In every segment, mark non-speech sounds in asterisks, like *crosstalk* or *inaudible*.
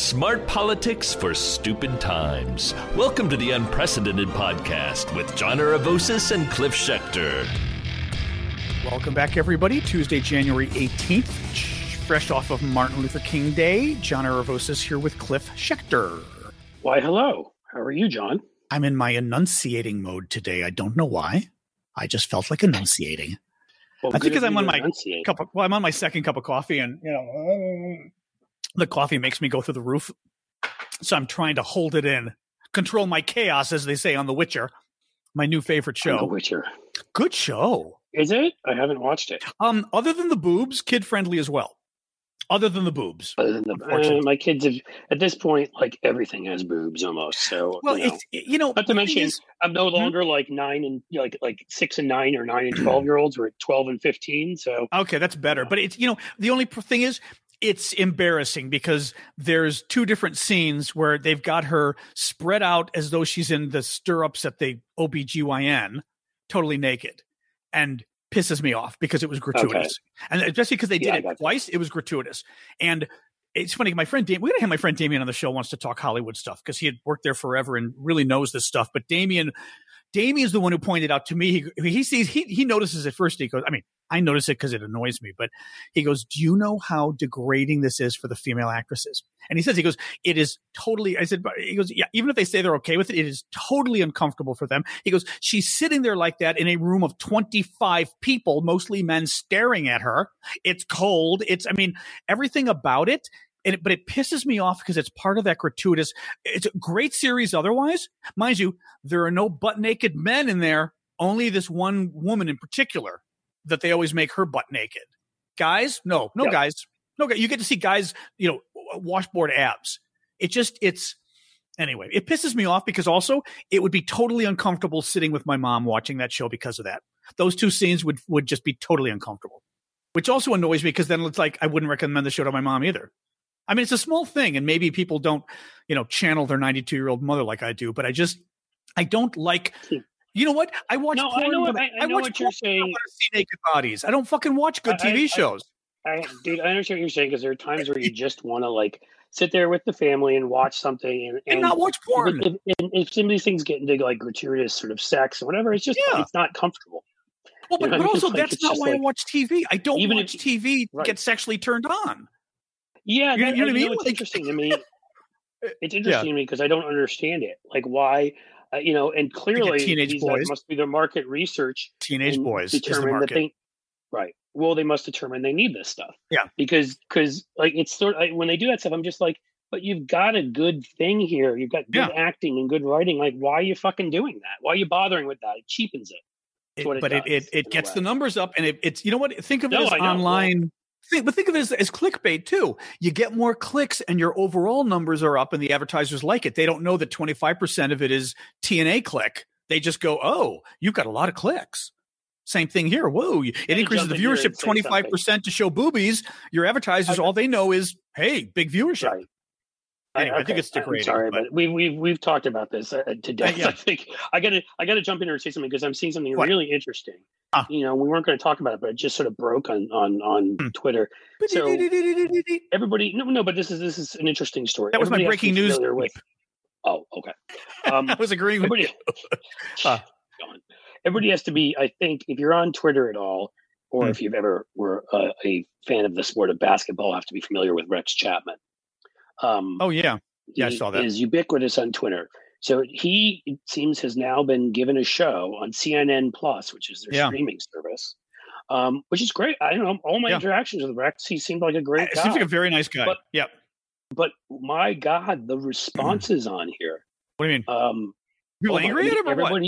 Smart politics for stupid times. Welcome to the Unprecedented Podcast with John Aravosis and Cliff Schecter. Welcome back, everybody. Tuesday, January 18th, fresh off of Martin Luther King Day. John Aravosis here with Cliff Schecter. Why, hello. How are you, John? I'm in my enunciating mode today. I don't know why. I just felt like enunciating. Well, I think because I'm on my enunciate. cup of, well, I'm on my second cup of coffee, and you know, the coffee makes me go through the roof. So I'm trying to hold it in, control my chaos, as they say on The Witcher, my new favorite I'm The. Witcher. Good show. Is it? I haven't watched it. Um, other than the boobs, kid friendly as well. Other than the boobs. Other than the, uh, my kids have at this point, like everything has boobs almost. So Well, you know. it's you know, Not to mention, is- I'm no Hmm? longer like nine and like like six and nine or nine and twelve year olds. We're at twelve and fifteen. So Okay, that's better. But it's you know the only thing is it's embarrassing because there's two different scenes where they've got her spread out as though she's in the stirrups at the OBGYN, totally naked, and pisses me off because it was gratuitous. And uh, especially because they did Yeah, it twice, it was gratuitous. And it's funny, my friend Damien, we gotta have my friend Damien on the show wants to talk Hollywood stuff because he had worked there forever and really knows this stuff. But Damien, Damien's the one who pointed out to me. He, he sees he he notices at first. He goes, I mean, I notice it because it annoys me. But he goes, Do you know how degrading this is for the female actresses? And he says, he goes, it is totally. I said, he goes, yeah. Even if they say they're okay with it, it is totally uncomfortable for them. He goes, she's sitting there like that in a room of twenty five people, mostly men, staring at her. It's cold. It's, I mean, everything about it. And it, but it pisses me off because it's part of that gratuitous. It's a great series otherwise, mind you. There are no butt naked men in there. Only this one woman in particular that they always make her butt naked. Guys, no, no Yeah. guys, no guys. You get to see guys, you know, washboard abs. It just, it's anyway. It pisses me off because also it would be totally uncomfortable sitting with my mom watching that show because of that. Those two scenes would would just be totally uncomfortable, which also annoys me because then it's like I wouldn't recommend the show to my mom either. I mean, it's a small thing, and maybe people don't, you know, channel their 92 year old mother like I do, but I just, I don't like. You know what? I watch. No, I porn know what- when I- I know watch what you're when I saying. want to see naked bodies. I don't fucking watch good I- I- TV I- shows. I, dude, I understand what you're saying because there are times where you just want to like sit there with the family and watch something and, and, not watch porn. If, if, if some of these things get into like gratuitous sort of sex or whatever, it's just Yeah. it's not comfortable. well, but, you know, but also like, that's not why I watch TV. I don't Even watch if- TV right. get sexually turned on. Yeah, You- that, you know what I mean? It's Like- interesting to me. *laughs* It's interesting to me because I don't understand it. Like why, uh, you know, and clearly teenage these boys. must be their market research. Teenage boys determine that they right. Well, they must determine they need this stuff. Yeah. because because like it's sort of like, when they do that stuff, I'm just like, but you've got a good thing here. You've got good Yeah. acting and good writing. Like, why are you fucking doing that? Why are you bothering with that? It cheapens it. It- it but it, does, it, it a gets the numbers up and it, it's you know what think of it as online think, but think of it as, as clickbait too. You get more clicks and your overall numbers are up and the advertisers like it. They don't know that 25% of it is tna click. They just go oh you've got a lot of clicks. Same thing here. Whoa it me increases the jump in here viewership 25% to show boobies. Your advertisers all they know is hey big viewership. Right. Anyway, I think okay, it's I'm sorry, but- but we we've we've talked about this uh, to death. yeah. I think I got to I got to jump in here and say something because I'm seeing something What? really interesting. Ah. You know, we weren't going to talk about it, but it just sort of broke on on on Hmm. Twitter. So everybody, no, no, but this is this is an interesting story. that was my Everybody to breaking news With, oh, okay. Um, i was agreeing with everybody, you on. everybody has to be. I think if you're on Twitter at all, or if you've ever were a, a fan of the sport of basketball, have to be familiar with Rex Chapman. Um, oh yeah Yeah, I saw that. Is ubiquitous on Twitter. So he it seems has now been given a show on CNN Plus, which is their Yeah. streaming service, um, which is great. I don't know all my Yeah. interactions with Rex. He seemed like a great it guy. seems like a very nice guy But- yep but my God, the responses on here. what do you mean Um, people oh my- angry at him or what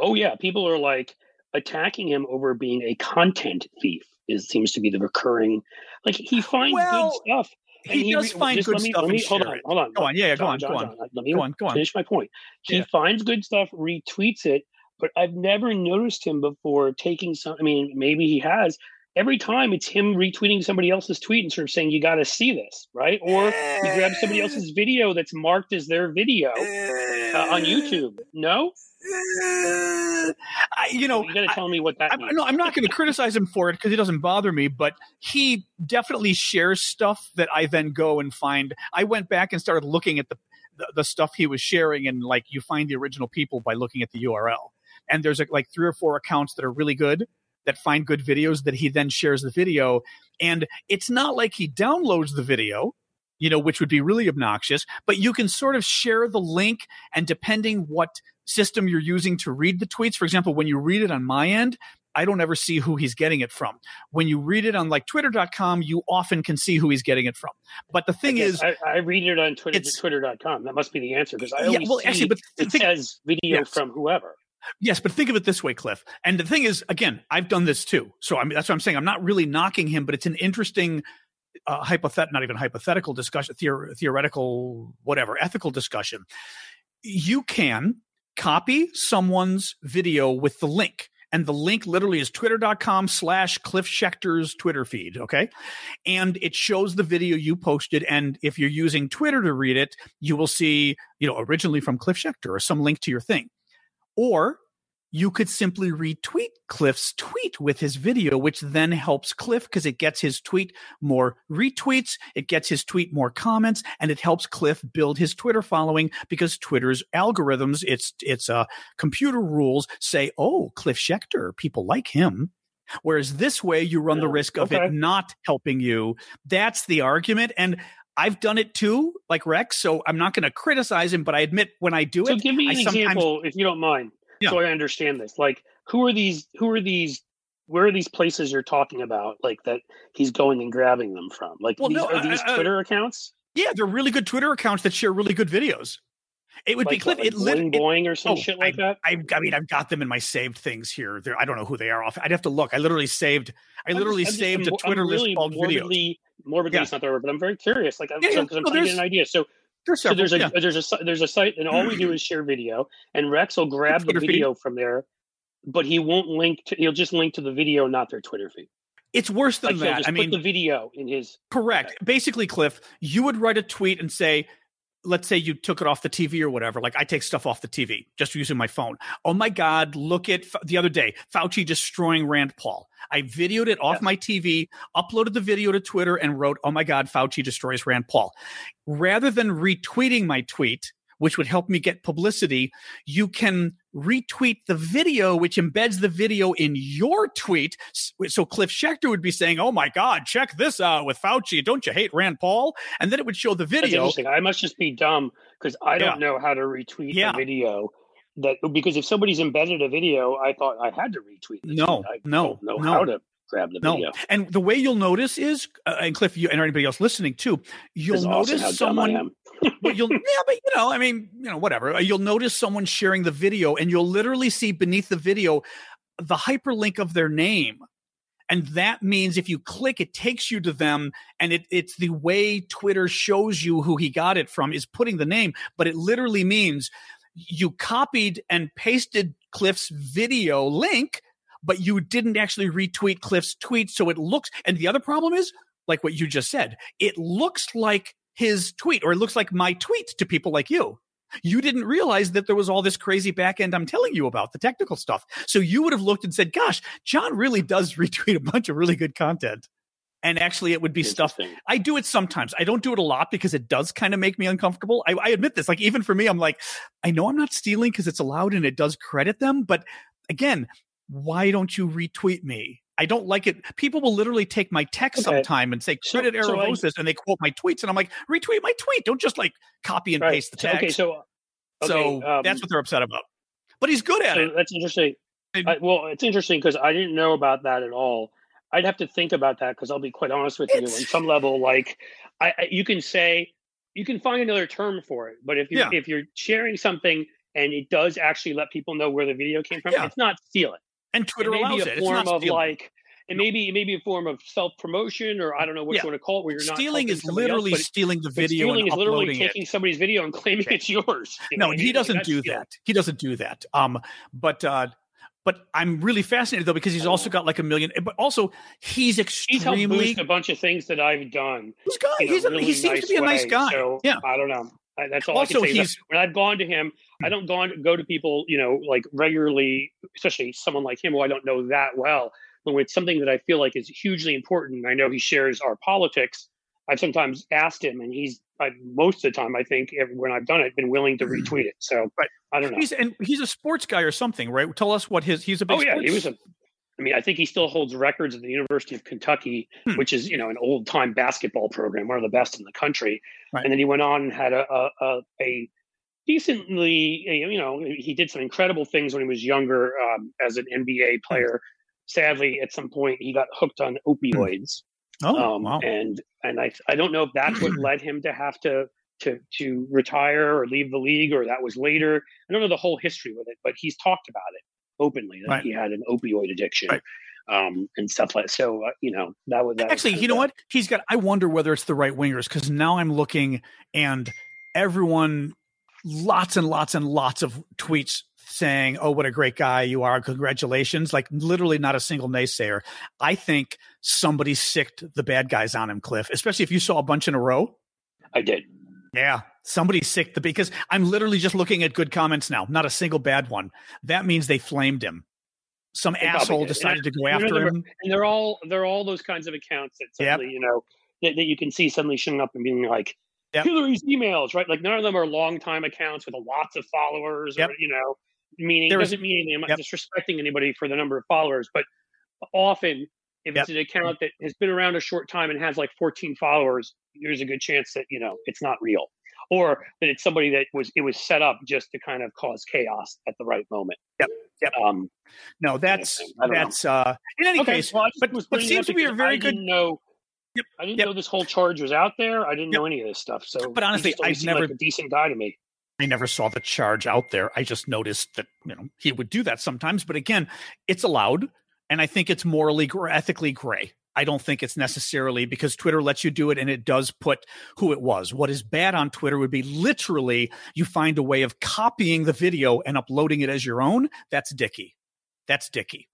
Oh yeah, people are like attacking him over being a content thief. Is seems to be the recurring. Like he finds Well, good stuff. And he does re- find good me- stuff me- hold on, hold on. Go on. Yeah, yeah, go on, John, go on. John, Let me Go on, go on. finish my point. He Yeah. finds good stuff, retweets it, but I've never noticed him before taking some. I mean, maybe he has. Every time it's him retweeting somebody else's tweet and sort of saying, "You got to see this," right? Or he grabs somebody else's video that's marked as their video. uh, on YouTube. No, *sighs* I, you know, you got to tell me what that I, means. no, I'm not going to criticize him for it because it doesn't bother me. But he definitely shares stuff that I then go and find. I went back and started looking at the, the the stuff he was sharing, and like you find the original people by looking at the URL. And there's like three or four accounts that are really good that find good videos that he then shares the video. And it's not like he downloads the video you know, which would be really obnoxious, but you can sort of share the link and depending what system you're using to read the tweets, for example, when you read it on my end, I don't ever see who he's getting it from. When you read it on like twitter.com, you often can see who he's getting it from. But the thing I is, I, I, read it on Twitter, twitter.com. That must be the answer because I yeah, always well, see actually, but it think, says video yes. from whoever. Yes, but think of it this way, Cliff. And the thing is, again, I've done this too. So I mean, that's what I'm saying. I'm not really knocking him, but it's an interesting uh, hypothet, not even hypothetical discussion, theor- theoretical, whatever, ethical discussion. You can copy someone's video with the link. And the link literally is twitter.com slash Cliff Schecter's Twitter feed. Okay. And it shows the video you posted. And if you're using Twitter to read it, you will see, you know, originally from Cliff Schecter or some link to your thing. Or you could simply retweet Cliff's tweet with his video, which then helps Cliff because it gets his tweet more retweets, it gets his tweet more comments, and it helps Cliff build his Twitter following because Twitter's algorithms, its its uh, computer rules say, "Oh, Cliff Schecter, people like him." Whereas this way, you run the risk of okay. it not helping you. That's the argument, and. I've done it too, like Rex. So I'm not going to criticize him, but I admit when I do So it, give me an example, if you don't mind, Yeah. so I understand this. Like, who are these? Who are these? Where are these places you're talking about? Like that he's going and grabbing them from? Like, Well, these, no, are these I- I- Twitter accounts? Yeah, they're really good Twitter accounts that share really good videos. It would be Like, Cliff. what, like it lit- Boing or some oh, shit like I, that. I, I mean, I've got them in my saved things here. They're, I don't know who they are. Off. I'd have to look. I literally saved. I I'm literally just- just- saved I'm- a Twitter really list called videos. morbidly, Morbidly, Yeah. is not the word, but I'm very curious. Like, I'm, Yeah, so, yeah. because I'm No, trying to get an idea. So, There's so there's a yeah. there's a there's a site, and all we do is share video, and Rex will grab the feed. video from there, but he won't link to. He'll just link to the video, not their Twitter feed. It's worse than Like, that. I mean, put the video in his. Correct. Basically, Cliff, you would write a tweet and say, let's say you took it off the TV or whatever. Like I take stuff off the TV just using my phone. Oh my God, look at the other day, Fauci destroying Rand Paul. I videoed it off Yeah. my TV, uploaded the video to Twitter, and wrote, oh my God, Fauci destroys Rand Paul. Rather than retweeting my tweet, which would help me get publicity, you can retweet the video, which embeds the video in your tweet. So Cliff Schecter would be saying, "Oh my God, check this out with Fauci! Don't you hate Rand Paul?" And then it would show the video. I must just be dumb because I don't Yeah. know how to retweet Yeah. a video. That because if somebody's embedded a video, I thought I had to retweet. No. I no, no. how to grab the No, video. and the way you'll notice is, uh, and Cliff, you and anybody else listening too, you'll notice someone Well, you'll yeah, but you know, I mean, you know, whatever. Uh, You'll notice someone sharing the video, and you'll literally see beneath the video the hyperlink of their name. And that means if you click, it takes you to them, and it, it's the way Twitter shows you who he got it from is putting the name, but it literally means you copied and pasted Cliff's video link, but you didn't actually retweet Cliff's tweet. So it looks, and the other problem is, like what you just said, it looks like his tweet or it looks like my tweet to people like you. You didn't realize that there was all this crazy back end I'm telling you about, the technical stuff. So you would have looked and said, gosh, John really does *laughs* retweet a bunch of really good content. And actually, it would be stuff. I do it sometimes. I don't do it a lot because it does kind of make me uncomfortable. I, I admit this. Like, even for me, I'm like, I know I'm not stealing because it's allowed and it does credit them. But again, why don't you retweet me? I don't like it. People will literally take my text Okay. sometime and say So- credit so I- and they quote my tweets and I'm like retweet my tweet. Don't just like copy and Right. paste the So, text. okay, so okay, so um, that's what they're upset about. But he's good at so it. that's interesting. It- I, well, it's interesting because I didn't know about that at all. I'd have to think about that because I'll be quite honest with you. On some level, like I, I, you can say you can find another term for it, but if you Yeah. if you're sharing something and it does actually let people know where the video came from, Yeah. it's not stealing. And Twitter it allows it. a It's form not of stealing. like it may be it may be a form of self promotion or I don't know what Yeah. you want to call it, where you're not stealing is else, literally but- stealing the video stealing is literally uploading it. taking somebody's video and claiming it's yours. You No, I he mean? Doesn't do stealing. that. He doesn't do that. Um, but uh, but I'm really fascinated though because he's also got like a million. But also he's He's helped extremely. boost a bunch of things that I've done. He's, in he's a, really he seems nice to be a nice way, guy. So yeah. I don't know. I, that's all Also, I can say. he's- when I've gone to him, I don't go on, go to people, you know, like regularly, especially someone like him who I don't know that well. But when it's something that I feel like is hugely important, I know he shares our politics. I've sometimes asked him, and he's I, most of the time, I think, when I've done it, been willing to retweet it. So but I don't know. He's and he's a sports guy or something, right? Tell us what his he's a big Oh yeah, he was a. I mean, I think he still holds records at the University of Kentucky, Hmm. which is you know an old time basketball program, one of the best in the country. Right. And then he went on and had a a, a, a decently, you know, he did some incredible things when he was younger um, as an NBA player. Sadly, at some point, he got hooked on opioids, oh um, wow. and and I I don't know if that's what *clears throat* led him to have to. To, to retire or leave the league, or that was later. I don't know the whole history with it, but he's talked about it openly that Right. he had an opioid addiction Right. um, and stuff like. So uh, you know that was that Actually, kind you know what? He's got. I wonder whether it's the right wingers because now I'm looking and everyone, lots and lots and lots of tweets saying, "Oh, what a great guy you are! Congratulations!" Like literally not a single naysayer. I think somebody sicked the bad guys on him, Cliff. Especially if you saw a bunch in a row. I did. Yeah, somebody sick the because I'm literally just looking at good comments now, not a single bad one. That means they flamed him. Some They asshole decided to go after him. and they're all they're all those kinds of accounts that Yep. suddenly you know that, that you can see suddenly showing up and being like Yep. Hillary's emails, right? Like none of them are long time accounts with lots of followers, Yep. or you know, meaning there doesn't mean I'm not Yep. disrespecting anybody for the number of followers, but often if Yep. it's an account that has been around a short time and has like 14 followers, there's a good chance that you know it's not real, or that it's somebody that was it was set up just to kind of cause chaos at the right moment. Yep. Yep. Um, No, that's I don't know. that's uh in any okay, case, well, but- was but it seems to be a very I good- know, Yep, I didn't yep. know this whole charge was out there. I didn't Yep. know any of this stuff. So, But honestly, I've never- like a decent guy to me. I never saw the charge out there. I just noticed that you know he would do that sometimes, but again, it's allowed, and I think it's morally or ethically gray. I don't think it's necessarily because Twitter lets you do it and it does put who it was. What is bad on Twitter would be literally you find a way of copying the video and uploading it as your own. That's dicky. That's dicky.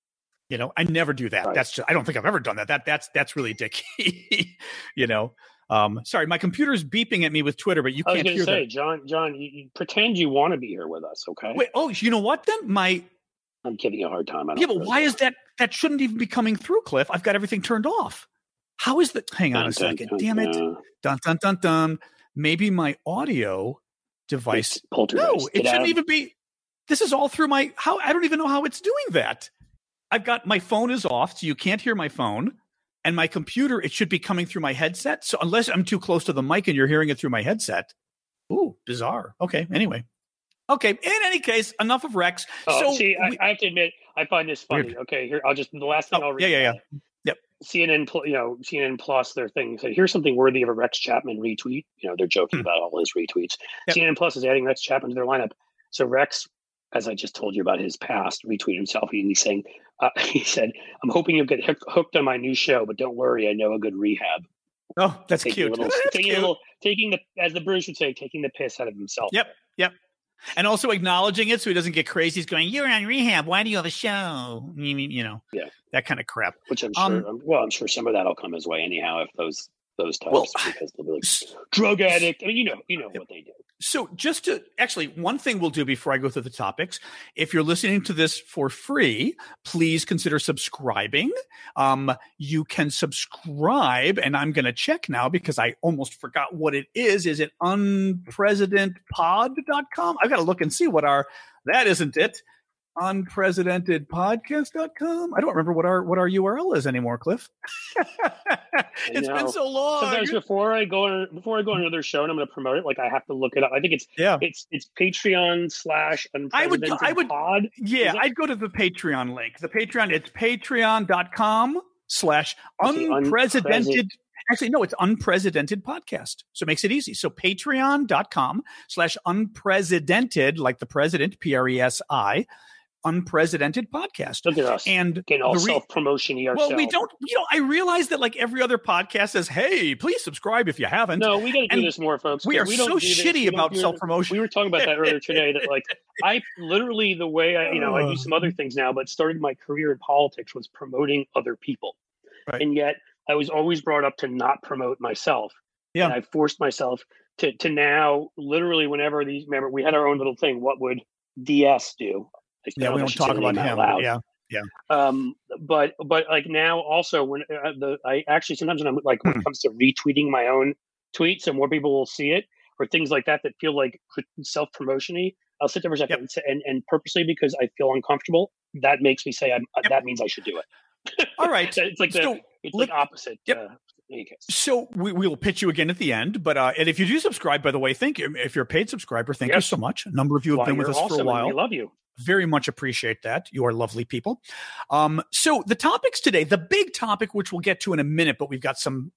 You know, I never do that. Right. That's just, I don't think I've ever done that. That that's that's really dicky. *laughs* you know. Um, sorry, my computer's beeping at me with Twitter, but you I was can't going hear to that. say, John, John, you, you pretend you want to be here with us, okay? Wait, oh, you know what then? My I'm giving you a hard time. I don't yeah, but why care. is that? That shouldn't even be coming through, Cliff. I've got everything turned off. How is that? Hang on a Dun, dun, second. dun, Damn it. dun. Dun dun dun dun. Maybe my audio device. No, it Get shouldn't out. even be. This is all through my. How I don't even know how it's doing that. I've got my phone is off, so you can't hear my phone, and my computer. It should be coming through my headset. So unless I'm too close to the mic and you're hearing it through my headset. Ooh, bizarre. Okay. Anyway. Okay. In any case, enough of Rex. Oh, so see, we- I, I have to admit, I find this funny. Weird. Okay, here I'll just the last thing Oh, I'll read. yeah, yeah, yeah. Yep. CNN, you know, CNN Plus, their thing said, "Here's something worthy of a Rex Chapman retweet." You know, they're joking Hmm. about all his retweets. Yep. CNN Plus is adding Rex Chapman to their lineup. So Rex, as I just told you about his past, retweeted himself. and He's saying, uh, *laughs* he said, "I'm hoping you'll get hooked on my new show, but don't worry, I know a good rehab." oh, that's Taking cute. little, *laughs* That's taking cute. a little, taking the, as the Bruce would say, taking the piss out of himself. Yep, yep. And also acknowledging it so he doesn't get crazy. He's going, You're on rehab. Why do you have a show? You mean, you know, Yeah. that kind of crap. Which I'm Um, sure. um, well, I'm sure some of that'll come his way anyhow if those those types Well, because they'll be like drug addict. I mean, you know, you know what they do. So, just to actually, one thing we'll do before I go through the topics if you're listening to this for free, please consider subscribing. Um, you can subscribe, and I'm going to check now because I almost forgot what it is. Is it unpresidentpod.com? I've got to look and see what our, that isn't it. Unprecedentedpodcast.com. I don't remember what our what our URL is anymore, Cliff. *laughs* it's been so long. Sometimes before I go on before I go on another show and I'm going to promote it, like I have to look it up. I think it's yeah. it's it's Patreon slash I would- I would- pod. Yeah, I'd go to the Patreon link. The Patreon, it's patreon.com slash unprecedented. Actually, no, it's unprecedented podcast. So it makes it easy. So patreon.com slash unprecedented, like the president, P R E S I, unprecedented podcast. Look at us And getting all re- self promotion ourselves. well, we don't, you know, I realize that like every other podcast says, hey, please subscribe if you haven't. No, we got to do this more, folks. we are don't so. We shitty about self promotion. We were talking about that earlier today. That like *laughs* I literally the way I you know I do some other things now, but started my career in politics was promoting other people, Right. and yet I was always brought up to not promote myself. Yeah. and I forced myself to to now literally whenever these remember we had our own little thing. What would DS do? Yeah, we don't talk about him. Loud. Yeah. Yeah. Um, but but like now also when uh, the I actually sometimes when I'm like when it hmm. comes to retweeting my own tweets and more people will see it or things like that that feel like self promotiony, I'll sit there for a second yep. and, and purposely because I feel uncomfortable, that makes me say I'm, uh, yep. that means I should do it. All right. so *laughs* it's like the so, it's like opposite. Yep. Uh, so we, we will pitch you again at the end, but uh, and if you do subscribe, by the way, thank you. If you're a paid subscriber, thank yes. you so much. A number of you have well, been with us awesome, for a while. We love you. Very much appreciate that. You are lovely people. Um, so the topics today, the big topic, which we'll get to in a minute, but we've got some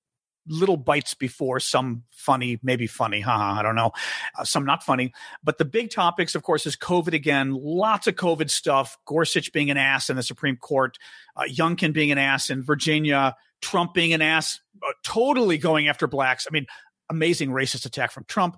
little bites before, some funny, maybe funny, haha, I don't know, uh, some not funny. But the big topics, of course, is COVID again. Lots of COVID stuff. Gorsuch being an ass in the Supreme Court, uh, Youngkin being an ass in Virginia, Trump being an ass, uh, totally going after blacks. I mean, amazing racist attack from Trump.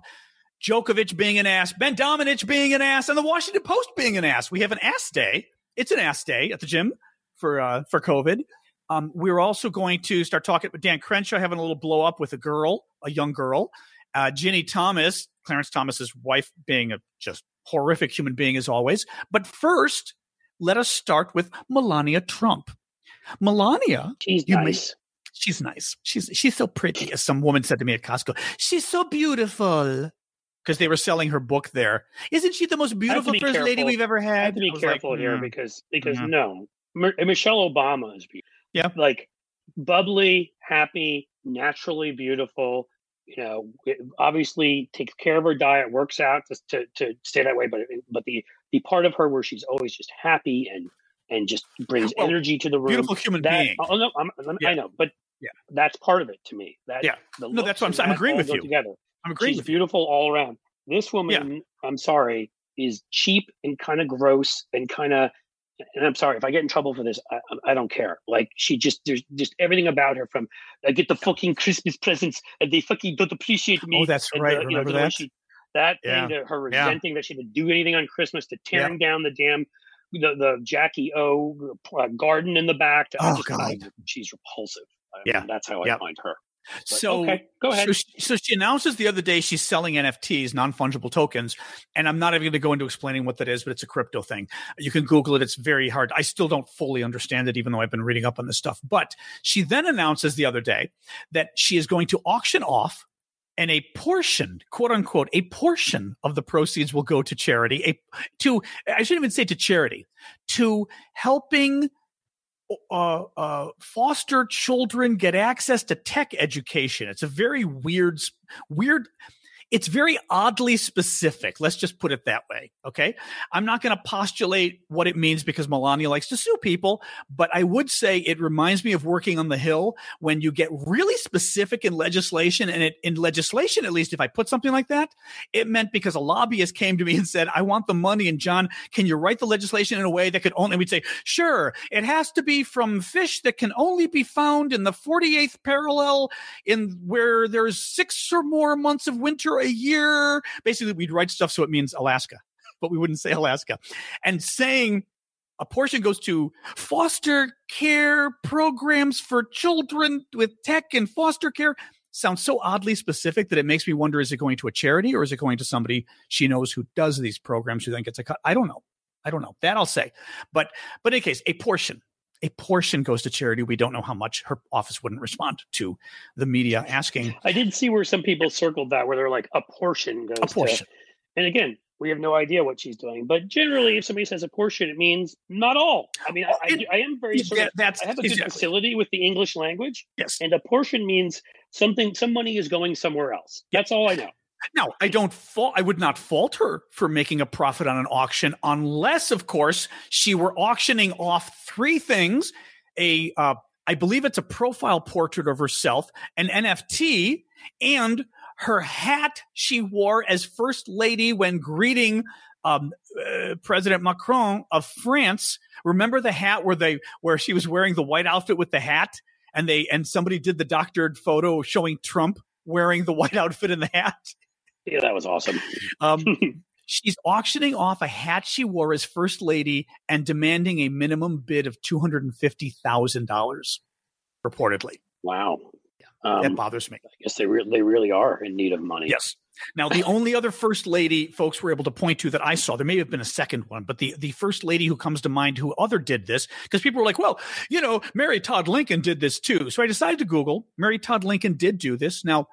Djokovic being an ass, Ben Domenech being an ass, and the Washington Post being an ass. We have an ass day. It's an ass day at the gym for uh, for COVID. Um, we're also going to start talking with Dan Crenshaw having a little blow up with a girl, a young girl. Uh, Ginni Thomas, Clarence Thomas's wife, being a just horrific human being as always. But first, let us start with Melania Trump. Melania, she's nice. May, she's nice. She's she's so pretty, as some woman said to me at Costco. She's so beautiful because they were selling her book there. Isn't she the most beautiful first careful. lady we've ever had? I have to be careful like, here mm, because because mm-hmm. no, Michelle Obama is beautiful. Yeah, like bubbly, happy, naturally beautiful. You know, obviously takes care of her diet, works out to, to, to stay that way. But but the the part of her where she's always just happy and and just brings well, energy to the room. Beautiful human that, being. Oh no, I'm, yeah. I know, but yeah, that's part of it to me. That yeah, no, that's what I'm saying. I'm agreeing with you. Together, I'm agreeing. She's beautiful all around. This woman, yeah. I'm sorry, is cheap and kind of gross and kind of. And I'm sorry if I get in trouble for this. I, I, don't care. Like she just there's just everything about her. From I get the fucking Christmas presents and they fucking don't appreciate me. Oh, that's right. The, Remember know, that? She, that yeah. thing, her resenting yeah. that she didn't do anything on Christmas, to tearing down the damn the the Jackie O uh, garden in the back. To, oh God, she's repulsive. I yeah, mean, that's how I find her. So okay, go ahead. So she, so she, announces the other day she's selling NFTs, non fungible tokens, and I'm not even going to go into explaining what that is, but it's a crypto thing. You can Google it; it's very hard. I still don't fully understand it, even though I've been reading up on this stuff. But she then announces the other day that she is going to auction off and a portion, quote unquote, a portion of the proceeds will go to charity. A to I shouldn't even say to charity, to helping uh, uh, foster children get access to tech education. It's a very weird, weird it's very oddly specific. Let's just put it that way. Okay. I'm not going to postulate what it means because Melania likes to sue people, but I would say it reminds me of working on the Hill when you get really specific in legislation. And it, in legislation, at least, if I put something like that, it meant because a lobbyist came to me and said, I want the money. And John, can you write the legislation in a way that could only, we'd say, sure, it has to be from fish that can only be found in the 48th parallel in where there's six or more months of winter a year. Basically, we'd write stuff so it means Alaska, *laughs* but we wouldn't say Alaska. And saying a portion goes to foster care programs for children with tech and foster care sounds so oddly specific that it makes me wonder is it going to a charity or is it going to somebody she knows who does these programs who then gets a cut? I don't know. I don't know. That I'll say. But but in any case, a portion a portion goes to charity. We don't know how much. Her office wouldn't respond to the media asking. I did see where some people circled that, where they're like, a portion goes a portion. To, and again, we have no idea what she's doing. But generally, if somebody says a portion, it means not all. I mean, I, I, I am very sort of, that's, I have a good exactly. facility with the English language. Yes. And a portion means something, some money is going somewhere else. That's all I know. Now, I don't fault, I would not fault her for making a profit on an auction unless, of course, she were auctioning off three things a, uh, I believe it's a profile portrait of herself, an NFT, and her hat she wore as first lady when greeting um, uh, President Macron of France. Remember the hat where they where she was wearing the white outfit with the hat, and they and somebody did the doctored photo showing Trump wearing the white outfit and the hat. Yeah, that was awesome. um, *laughs* she's auctioning off a hat she wore as first lady and demanding a minimum bid of two hundred and fifty thousand dollars, reportedly. Wow. Um, that bothers me. I guess they re- they really are in need of money. Yes. Now, the only other first lady folks were able to point to that I saw, there may have been a second one, but the, the first lady who comes to mind who other did this, because people were like, well, you know, Mary Todd Lincoln did this too. So I decided to Google. Mary Todd Lincoln did do this. Now,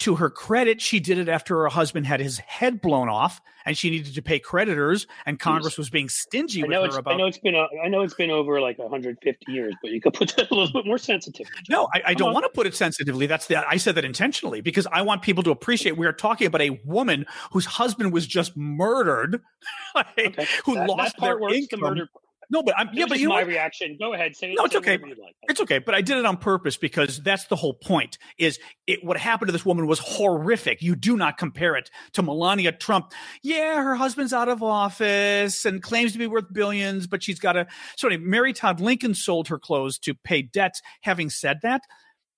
to her credit, she did it after her husband had his head blown off, and she needed to pay creditors, and Congress was being stingy with her about. I know it's been uh, I know it's been over like 150 years, but you could put that a little bit more sensitive. No, I, I don't want to put it sensitively. That's the I said that intentionally because I want people to appreciate we are talking about a woman whose husband was just murdered, *laughs* like, okay. who that, lost that part their income. The murder no, but I'm yeah, but you my reaction. Go ahead, say no. It's say okay. Like. It's okay. But I did it on purpose because that's the whole point. Is it what happened to this woman was horrific. You do not compare it to Melania Trump. Yeah, her husband's out of office and claims to be worth billions, but she's got a. So anyway, Mary Todd Lincoln sold her clothes to pay debts. Having said that,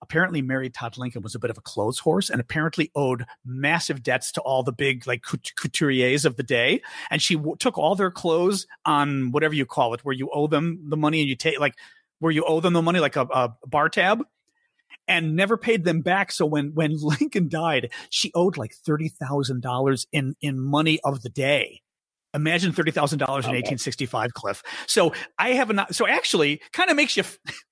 apparently Mary Todd Lincoln was a bit of a clothes horse and apparently owed massive debts to all the big like couturiers of the day. And she w- took all their clothes on whatever you call it, where you owe them the money and you take like where you owe them the money, like a, a bar tab. And never paid them back. So when when *laughs* Lincoln died, she owed like thirty thousand dollars in in money of the day. Imagine thirty thousand dollars in eighteen sixty five, Cliff. So I have not. So actually, kind of makes you. *laughs*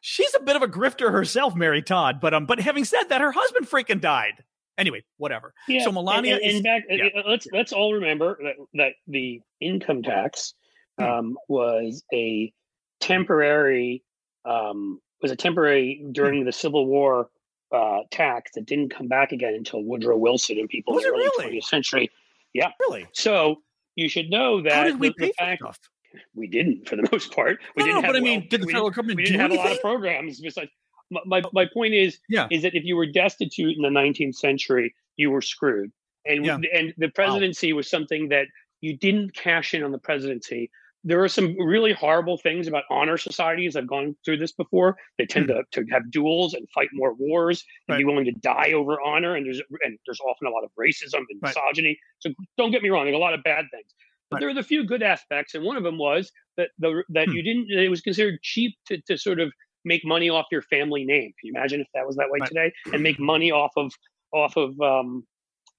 she's a bit of a grifter herself, Mary Todd. But um, but having said that, her husband freaking died. Anyway, whatever. Yeah, so Melania, and, and, is, back, yeah. let's let's all remember that that the income tax hmm. um, was a temporary um, was a temporary during hmm. the Civil War uh, tax that didn't come back again until Woodrow Wilson and people was in the early really? 20th century. Yeah, really. So you should know that How did we the, pay the fact, stuff? We didn't for the *laughs* most part. We no, didn't no, have but I mean, well, did the federal government we didn't have anything? a lot of programs besides. My, my, point is yeah. is that if you were destitute in the 19th century, you were screwed. And Yeah. and the presidency was something that you didn't cash in on the presidency. There are some really horrible things about honor societies. I've gone through this before. They tend to, to have duels and fight more wars and be Hmm. Willing to die over honor. And there's and there's often a lot of racism and Right. misogyny. So don't get me wrong. There's a lot of bad things. But Right. there were the few good aspects, and one of them was that the that Hmm. you didn't. It was considered cheap to, to sort of make money off your family name. Can you imagine if that was that way Right. today? And make money off of off of um,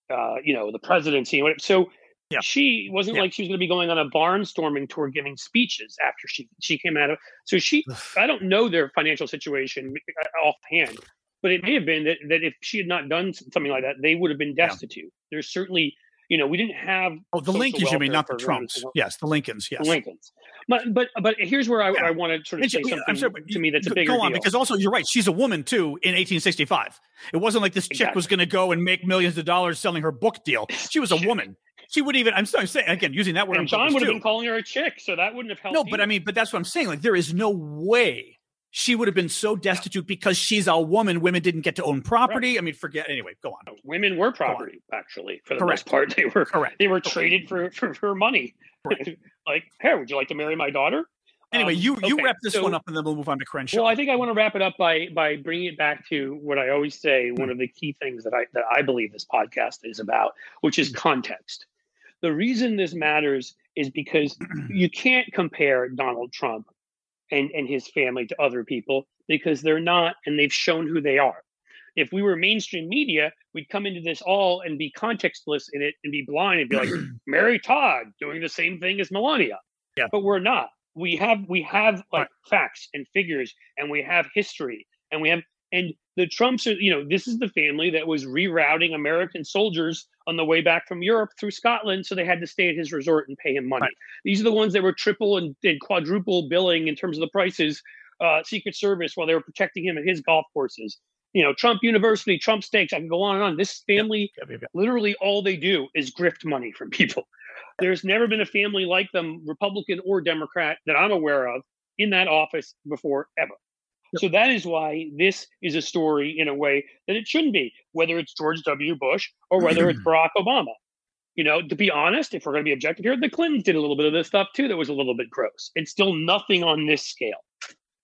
uh, you know the presidency. and whatever. So Yeah. she wasn't Yeah. like she was going to be going on a barnstorming tour giving speeches after she she came out of. So she, I don't know their financial situation uh, offhand, but it may have been that that if she had not done something like that, they would have been destitute. There's certainly. You know, we didn't have Oh, the Lincolns, you mean, not the. Trumps? Yes, the Lincolns. Yes. The Lincolns. But but but here's where I, Yeah. I want to sort of say something I'm sorry, to me that's a bigger Go on, deal. because also you're right. She's a woman too in 1865. It wasn't like this chick was going to go and make millions of dollars selling her book deal. She was a woman. She wouldn't even. I'm sorry, saying again using that word. and John would have been calling her a chick, so that wouldn't have helped. No, but I mean, but that's what I'm saying. Like, there is no way she would have been so destitute because she's a woman. Women didn't get to own property. I mean, forget. Anyway, go on. women were property actually for the Correct. most part. They were Correct. they were traded for for, for money. *laughs* Like, hey, would you like to marry my daughter? Anyway, Um, you you okay, wrap this so- one up and then we'll move on to Crenshaw. Well, I think I want to wrap it up by by bringing it back to what I always say. One of the key things that I that I believe this podcast is about, which is context. The reason this matters is because *clears throat* you can't compare Donald Trump and and his family to other people because they're not, and they've shown who they are. If we were mainstream media, we'd come into this all and be contextless in it and be blind and be like *clears throat* Mary Todd doing the same thing as Melania. Yeah. But we're not. We have we have like Right. facts and figures and we have history and we have and the Trumps are, you know, this is the family that was rerouting American soldiers on the way back from Europe through Scotland. So they had to stay at his resort and pay him money. Right. These are the ones that were triple and, and quadruple billing in terms of the prices, uh, Secret Service while they were protecting him at his golf courses. You know, Trump University, Trump Steaks. I can go on and on. This family Yeah, yeah, yeah. literally all they do is grift money from people. There's never been a family like them, Republican or Democrat, that I'm aware of in that office before ever. So that is why this is a story in a way that it shouldn't be, whether it's George W. Bush or whether it's mm-hmm. Barack Obama. You know, to be honest, if we're going to be objective here, the Clintons did a little bit of this stuff too that was a little bit gross. It's still nothing on this scale,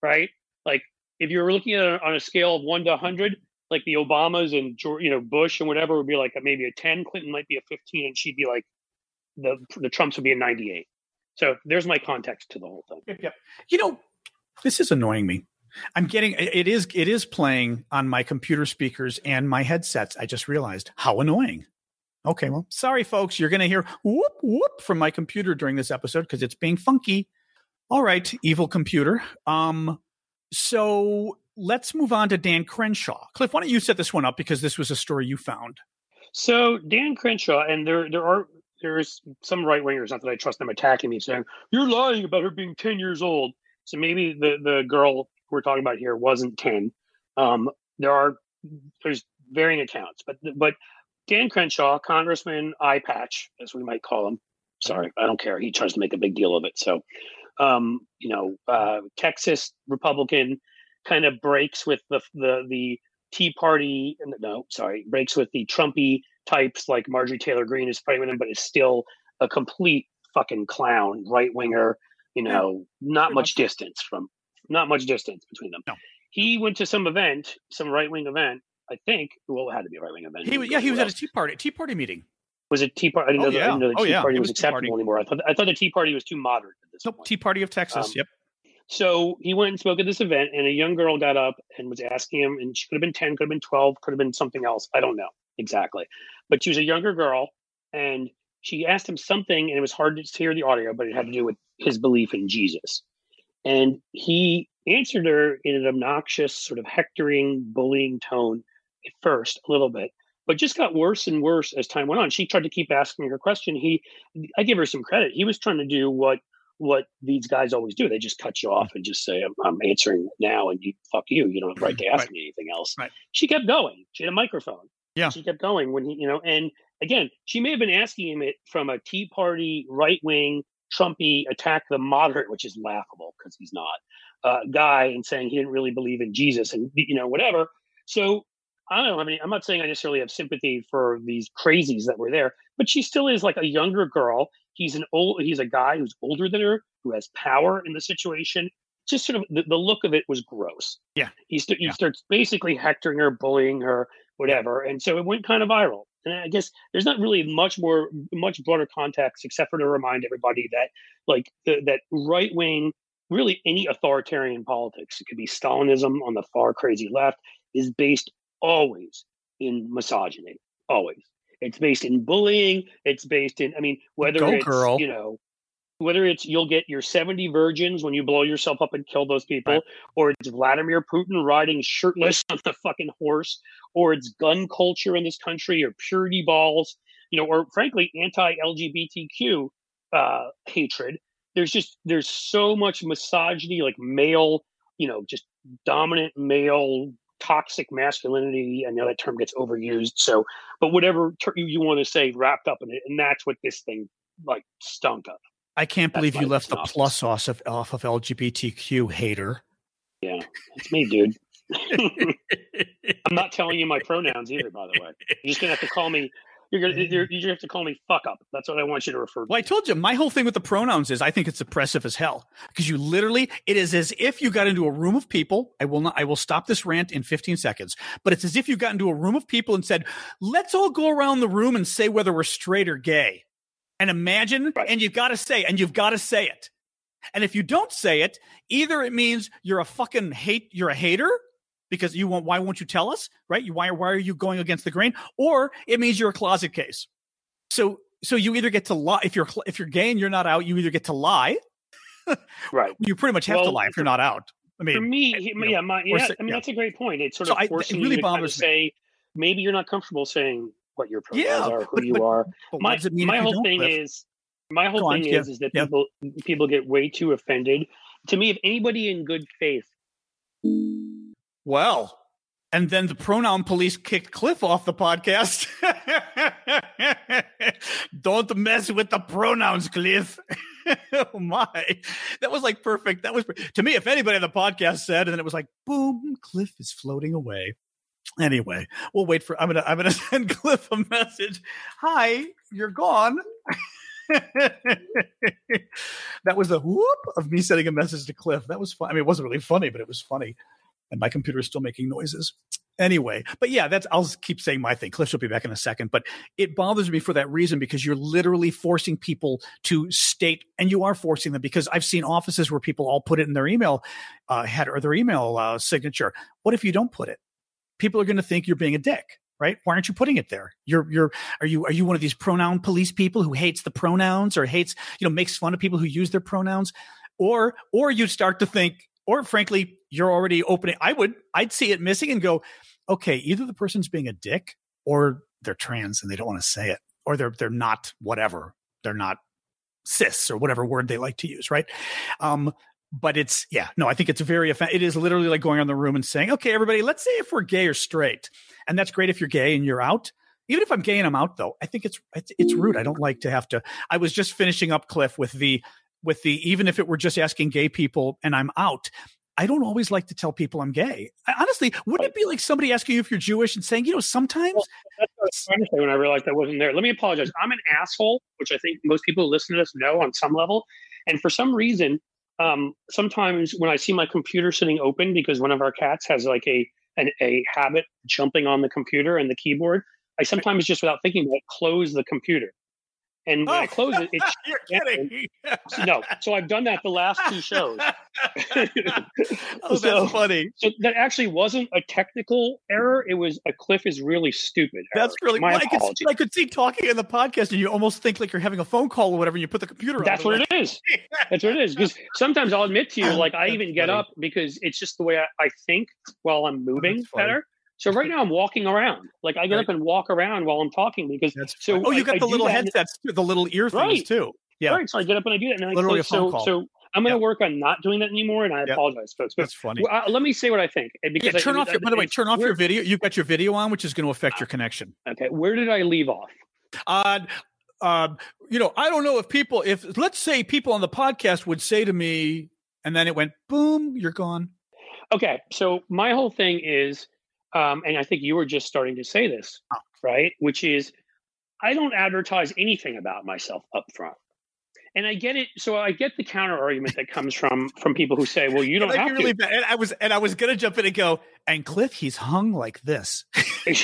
right? Like if you're looking at it on a scale of one to 100, like the Obamas and George, you know Bush and whatever would be like a, maybe a 10. Clinton might be a 15, and she'd be like the the Trumps would be a 98. So there's my context to the whole thing. Yep, yep. You know, this is annoying me. I'm getting it is it is playing on my computer speakers and my headsets. I just realized how annoying. Okay, well, sorry folks, you're going to hear whoop whoop from my computer during this episode because it's being funky. All right, evil computer. Um so let's move on to Dan Crenshaw. Cliff, why don't you set this one up because this was a story you found. So Dan Crenshaw, and there there are there's some right wingers, not that I trust them, attacking me saying you're lying about her being ten years old. So maybe the the girl we're talking about here wasn't ten. Um, there are there's varying accounts, but but Dan Crenshaw, Congressman Eye Patch, as we might call him. Sorry, I don't care. He tries to make a big deal of it. So, um, you know, uh, Texas Republican kind of breaks with the the the Tea Party. No, sorry, breaks with the Trumpy types like Marjorie Taylor Greene is fighting with him, but is still a complete fucking clown, right winger. You know, not much distance from, not much distance between them. No. He went to some event, some right wing event. I think. Well, it had to be a right wing event. He was, yeah, he was at a Tea Party, Tea Party meeting. Was it Tea Party? I didn't Oh, know, the, I didn't know the Oh, Tea yeah. Party It was was Tea Party. acceptable anymore. I thought I thought the Tea Party was too moderate at this Nope, point. Tea Party of Texas. Um, yep. So he went and spoke at this event, and a young girl got up and was asking him, and she could have been 10, could have been 12, could have been something else. I don't know exactly. But she was a younger girl, and she asked him something, and it was hard to hear the audio, but it had to do with his belief in Jesus. And he answered her in an obnoxious, sort of hectoring, bullying tone at first, a little bit, but just got worse and worse as time went on. She tried to keep asking her question. He, I give her some credit. He was trying to do what what these guys always do. They just cut you off and just say, I'm, I'm answering now and you fuck you. You don't have the right to ask Right. me anything else. Right. She kept going. She had a microphone. Yeah. She kept going when he, you know, and again, she may have been asking him it from a Tea Party, right wing, Trumpy, attack the moderate, which is laughable because he's not, uh, guy and saying he didn't really believe in Jesus and, you know, whatever. So I don't know. have any, I'm not saying I necessarily have sympathy for these crazies that were there, but she still is like a younger girl. He's an old, he's a guy who's older than her, who has power in the situation. Just sort of the, the look of it was gross. Yeah. He, st- he Yeah. starts basically hectoring her, bullying her, whatever. And so it went kind of viral. And I guess there's not really much more, much broader context except for to remind everybody that, like, the, that right wing, really any authoritarian politics, it could be Stalinism on the far crazy left, is based always in misogyny. Always. It's based in bullying. It's based in, I mean, whether Go, it's, girl. you know, whether it's you'll get your 70 virgins when you blow yourself up and kill those people, Right. or it's Vladimir Putin riding shirtless *laughs* on the fucking horse, or it's gun culture in this country, or purity balls, you know, or frankly, anti LGBTQ uh, hatred. There's just, there's so much misogyny, like male, you know, just dominant male toxic masculinity. I know that term gets overused. So, but whatever ter- you, you want to say wrapped up in it. And that's what this thing like stunk of. I can't That's believe you left the plus off of, off of LGBTQ hater. Yeah, it's me, dude. *laughs* I'm not telling you my pronouns either, by the way. You're just gonna have to call me. You're gonna. You're, you just have to call me fuck up. That's what I want you to refer to. Well, I told you, my whole thing with the pronouns is I think it's oppressive as hell because you literally, it is as if you got into a room of people. I will not, I will stop this rant in 15 seconds, but it's as if you got into a room of people and said, let's all go around the room and say whether we're straight or gay. And imagine, Right. and you've got to say, and you've got to say it. And if you don't say it, either it means you're a fucking hate, you're a hater because you won't, why won't you tell us? Right? You, why, why are you going against the grain? Or it means you're a closet case. So, so you either get to lie if you're, if you're gay and you're not out, you either get to lie. Right. You pretty much have to lie if you're not out. I mean, For me, eh, you know, yeah, my, yeah. I mean, yeah. that's a great point. It's sort So of I- it really you to kind of bothers me. say maybe you're not comfortable saying what your pronouns Yeah, are, who but- you but- are. but My does it mean my whole thing live? is my whole Go on, thing yeah, is is that yeah. people people get way too offended. To me, if anybody in good faith Well, and then the pronoun police kicked Cliff off the podcast. *laughs* Don't mess with the pronouns, Cliff. *laughs* oh my, that was like perfect. That was to me. If anybody on the podcast said, and then it was like, boom, Cliff is floating away. Anyway, we'll wait for. I'm gonna. I'm gonna *laughs* send Cliff a message. Hi, you're gone. *laughs* that was the whoop of me sending a message to Cliff. That was fun. I mean, it wasn't really funny, but it was funny. And my computer is still making noises. anyway, but yeah, that's I'll keep saying my thing. Cliff will be back in a second, but it bothers me for that reason because you're literally forcing people to state, and you are forcing them because I've seen offices where people all put it in their email uh, header or their email uh, signature. What if you don't put it? People are going to think you're being a dick right? Why aren't you putting it there? You're you're are you are you one of these pronoun police people who hates the pronouns or hates you know makes fun of people who use their pronouns, or or you start to think, or frankly, you're already opening. I would I'd see it missing and go, okay, either the person's being a dick or they're trans and they don't want to say it, or they're they're not whatever, they're not cis or whatever word they like to use, right? Um, but it's yeah no i think it's very it is literally like going on the room and saying okay everybody let's say if we're gay or straight and that's great if you're gay and you're out even if i'm gay and i'm out though i think it's it's, it's rude i don't like to have to i was just finishing up cliff with the with the even if it were just asking gay people and i'm out I don't always like to tell people I'm gay. I, honestly, wouldn't it be like somebody asking you if you're Jewish and saying, you know, sometimes well, that's what I was trying to say when I realized I wasn't there. Let me apologize. I'm an asshole, which I think most people who listen to this know on some level. And for some reason, um, sometimes when I see my computer sitting open because one of our cats has like a an, a habit jumping on the computer and the keyboard, I sometimes just without thinking about it, close the computer. And when oh. I close it, *laughs* it's you're kidding. no, so I've done that the last two shows. *laughs* oh, so, that's funny. So that actually wasn't a technical error. It was a Cliff is really stupid. That's error. really. My well, I, could, I could see talking in the podcast, and you almost think like you're having a phone call or whatever. And you put the computer. On. That's what it is. That's what it is. Because *laughs* sometimes I'll admit to you, like I even get up because it's just the way I, I think while I'm moving better. So right now I'm walking around. Like I get right. up and walk around while I'm talking because That's so oh you got I, the little headsets too, the little ear things right. too. Yeah. Right. So I get up and I do that and I Literally so so I'm going to yep. work on not doing that anymore, and I yep. apologize, folks. But That's funny. Uh, let me say what I think. Because yeah, turn I, off. Your, by the way, turn off your video. You've got your video on, which is going to affect your connection. Okay, where did I leave off? Uh, uh, you know, I don't know if people, if let's say people on the podcast would say to me, and then it went boom, you're gone. Okay, so my whole thing is um, and I think you were just starting to say this, right? Which is, I don't advertise anything about myself up front. And I get it. So I get the counter argument that comes from from people who say, "Well, you don't have really to." And I was and I was going to jump in and go, "And Cliff, he's hung like this." *laughs*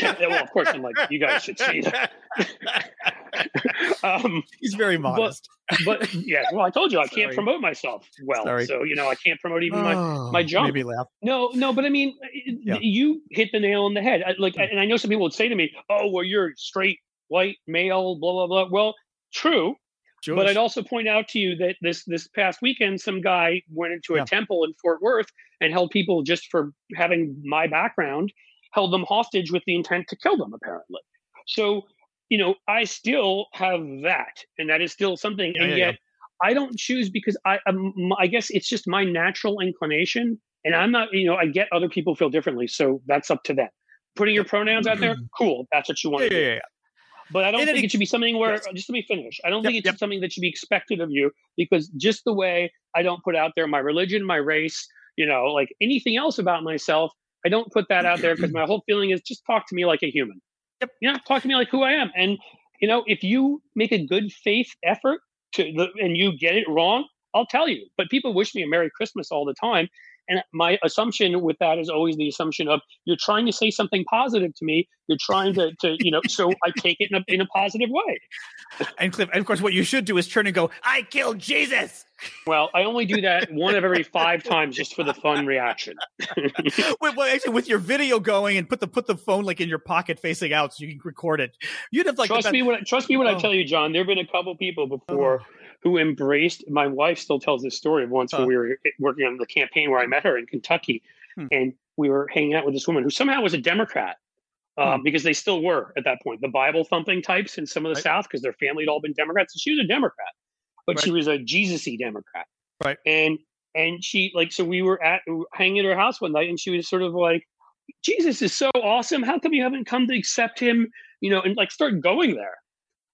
well, of course, I'm like, you guys should see that. *laughs* um, he's very modest. But, but, yeah, well, I told you I can't promote myself well, Sorry. so you know I can't promote even my oh, my jump. Maybe laugh. No, no, but I mean, yeah. you hit the nail on the head. I, like, and I know some people would say to me, "Oh, well, you're straight, white, male, blah blah blah." Well, true Jewish. But I'd also point out to you that this this past weekend, some guy went into a yeah. temple in Fort Worth and held people just for having my background, held them hostage with the intent to kill them. Apparently, so you know I still have that, and that is still something. Yeah, and yeah, yet I don't choose because I um, I guess it's just my natural inclination, and I'm not. You know, I get other people feel differently, so that's up to them. Putting your pronouns out there, *clears throat* cool. That's what you want to do. But I don't think it should be something where, yes. just let me finish. I don't yep, think it's yep. something that should be expected of you because just the way I don't put out there my religion, my race, you know, like anything else about myself, I don't put that out there because my whole feeling is just talk to me like a human. Yep. Know, talk to me like who I am. And, you know, if you make a good faith effort to the, and you get it wrong, I'll tell you. But people wish me a Merry Christmas all the time. And my assumption with that is always the assumption of you're trying to say something positive to me. You're trying to, to you know, *laughs* so I take it in a, in a positive way. And Cliff, and of course, what you should do is turn and go, I killed Jesus. *laughs* Well, I only do that one of every five times just for the fun reaction. *laughs* well, actually, with your video going and put the put the phone like in your pocket facing out so you can record it. You'd have like trust me when trust me when oh. I tell you, John. There have been a couple people before. Oh who embraced my wife still tells this story of once when we were working on the campaign where I met her in Kentucky hmm. and we were hanging out with this woman who somehow was a Democrat um, hmm. because they still were at that point the Bible thumping types in some of the right. South because their family had all been Democrats. And she was a Democrat, but right. she was a Jesusy Democrat. Right. And and she like so we were at hanging at her house one night and she was sort of like, Jesus is so awesome. How come you haven't come to accept him? You know, and like start going there.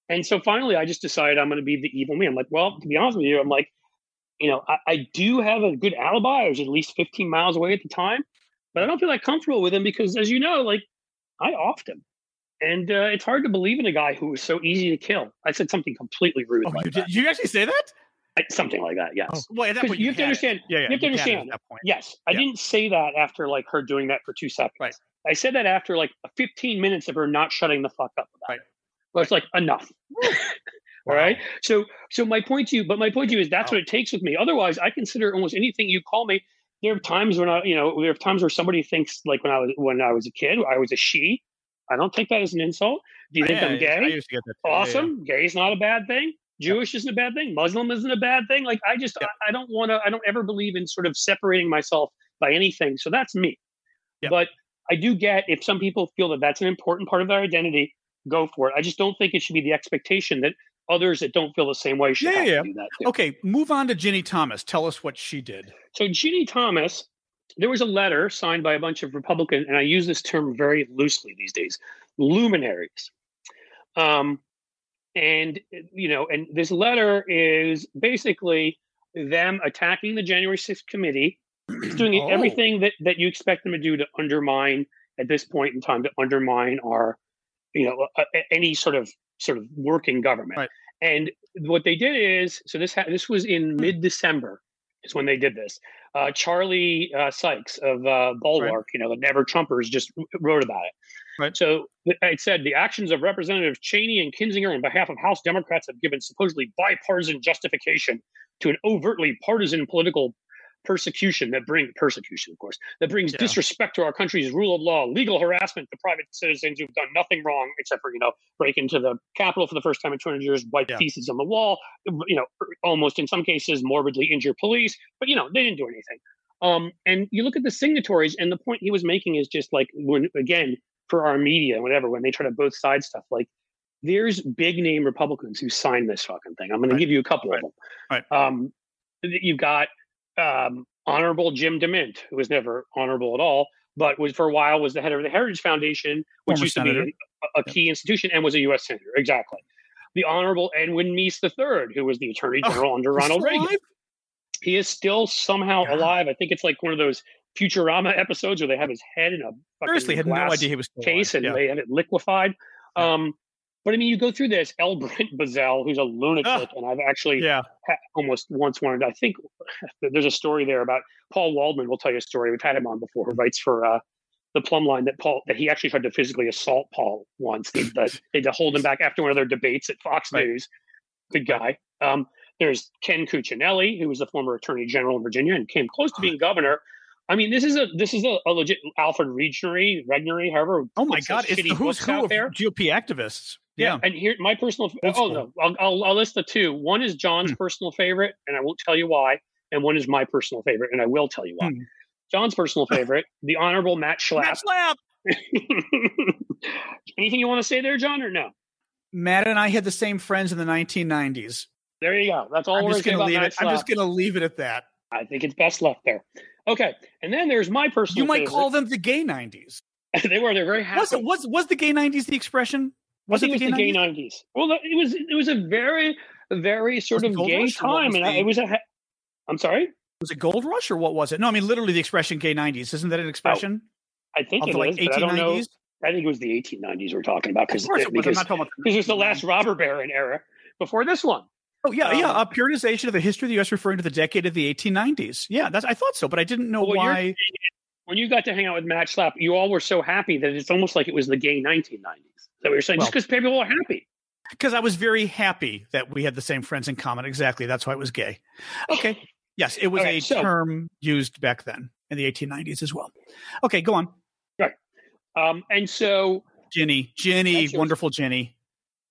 And so finally, I just decided I'm going to be the evil me. I'm like, well, to be honest with you, I'm like, you know, I, I, do have a good alibi. I was at least 15 miles away at the time, but I don't feel like comfortable with him because, as you know, like I offed him. And uh, it's hard to believe in a guy who was so easy to kill. I said something completely rude. Oh, like you, did, you actually say that? something like that, yes. Oh, well, you, you have to understand. Yeah, yeah, you have to understand. That point. Yes, I didn't say that after like her doing that for two seconds. Right. I said that after like 15 minutes of her not shutting the fuck up about right. it. Well, it's like enough. *laughs* All right. So, so my point to you, but my point to you is that's what it takes with me. Otherwise, I consider almost anything you call me. There are times when I, you know, there are times where somebody thinks like when I was when I was a kid, I was a she. I don't take that as an insult. Do you think yeah, I'm gay? awesome. Yeah, yeah. Gay is not a bad thing. Jewish isn't a bad thing. Muslim isn't a bad thing. Like I just, I, I, don't want to. I don't ever believe in sort of separating myself by anything. So that's me. But I do get if some people feel that that's an important part of their identity, go for it. I just don't think it should be the expectation that others that don't feel the same way should yeah, yeah. do that. Too. Okay, move on to Ginni Thomas. Tell us what she did. So Ginni Thomas, there was a letter signed by a bunch of Republicans, and I use this term very loosely these days, luminaries. Um, and you know, and this letter is basically them attacking the January 6th committee, *clears throat* doing oh. everything that that you expect them to do to undermine at this point in time to undermine our, you know, any sort of sort of working government. Right. And what they did is, so this ha- this was in hmm. mid December is when they did this. Uh, Charlie uh, Sykes of uh, Bulwark, right. you know, the Never Trumpers, just wrote about it. Right. So it said the actions of Representative Cheney and Kinzinger on behalf of House Democrats have given supposedly bipartisan justification to an overtly partisan political persecution that brings persecution, of course, that brings yeah. disrespect to our country's rule of law, legal harassment to private citizens who've done nothing wrong except for you know break into the Capitol for the first time in 200 years, wipe yeah. feces on the wall, you know, almost in some cases morbidly injure police, but you know they didn't do anything. Um, and you look at the signatories, and the point he was making is just like when again for our media, whatever, when they try to both side stuff, like there's big name Republicans who signed this fucking thing. I'm going right. to give you a couple right. of them. Right. Um, you've got um, Honorable Jim DeMint, who was never honorable at all, but was for a while was the head of the Heritage Foundation, which Former used senator. to be a, a key yeah. institution and was a U.S. senator. Exactly. The Honorable Edwin Meese III, who was the Attorney General oh, under Ronald Reagan. Alive? He is still somehow God. alive. I think it's like one of those Futurama episodes where they have his head in a seriously had no idea he was case alive. and yeah. they have it liquefied. Yeah. Um, but I mean, you go through this. L. Brent Bozell, who's a lunatic, and I've actually yeah. almost once wanted. I think *laughs* there's a story there about Paul Waldman. We'll tell you a story. We've had him on before. Who writes for uh, the Plum Line that Paul that he actually tried to physically assault Paul once. They, *laughs* they had to hold him back after one of their debates at Fox right. News. Good guy. Um, there's Ken Cuccinelli, who was the former Attorney General in Virginia and came close to being governor. I mean, this is a this is a, a legit Alfred Regnery, Regnery, however. Oh my God! It's the who's who of there. GOP activists. Yeah. yeah. and here my personal. That's oh cool. no, I'll, I'll, I'll list the two. One is John's hmm. personal favorite, and I won't tell you why. And one is my personal favorite, and I will tell you why. Hmm. John's personal *laughs* favorite, the Honorable Matt Schlapp. Matt Schlapp. *laughs* Anything you want to say there, John, or no? Matt and I had the same friends in the 1990s. There you go. That's all I'm we're just going to leave it. I'm just going to leave it at that. I think it's best left there. Okay, and then there's my personal. You might favorite. call them the gay '90s. *laughs* they were. They're very happy. Was it was was the gay '90s the expression? Was it, was the gay '90s? Well, it was. It was a very, very sort of gay Rush, time, and it was a. I'm sorry. Was it Gold Rush or what was it? No, I mean literally the expression "gay '90s." Isn't that an oh, expression? Oh, I think it like is, 1890s? I don't know. I think it was the 1890s we're talking about because it, because, because it was the last robber baron era before this one. Oh yeah, um, yeah. A periodization of the history of the U.S. referring to the decade of the 1890s. Yeah, that's I thought so, but I didn't know well, why. When you got to hang out with Matt Schlapp, you all were so happy that it's almost like it was the gay 1990s. That we were saying well, just because people were happy. Because I was very happy that we had the same friends in common. Exactly, that's why it was gay. Okay. yes, it was right, a so, term used back then in the 1890s as well. Okay, go on. Right. Um, and so Ginni, Ginni, wonderful Ginni.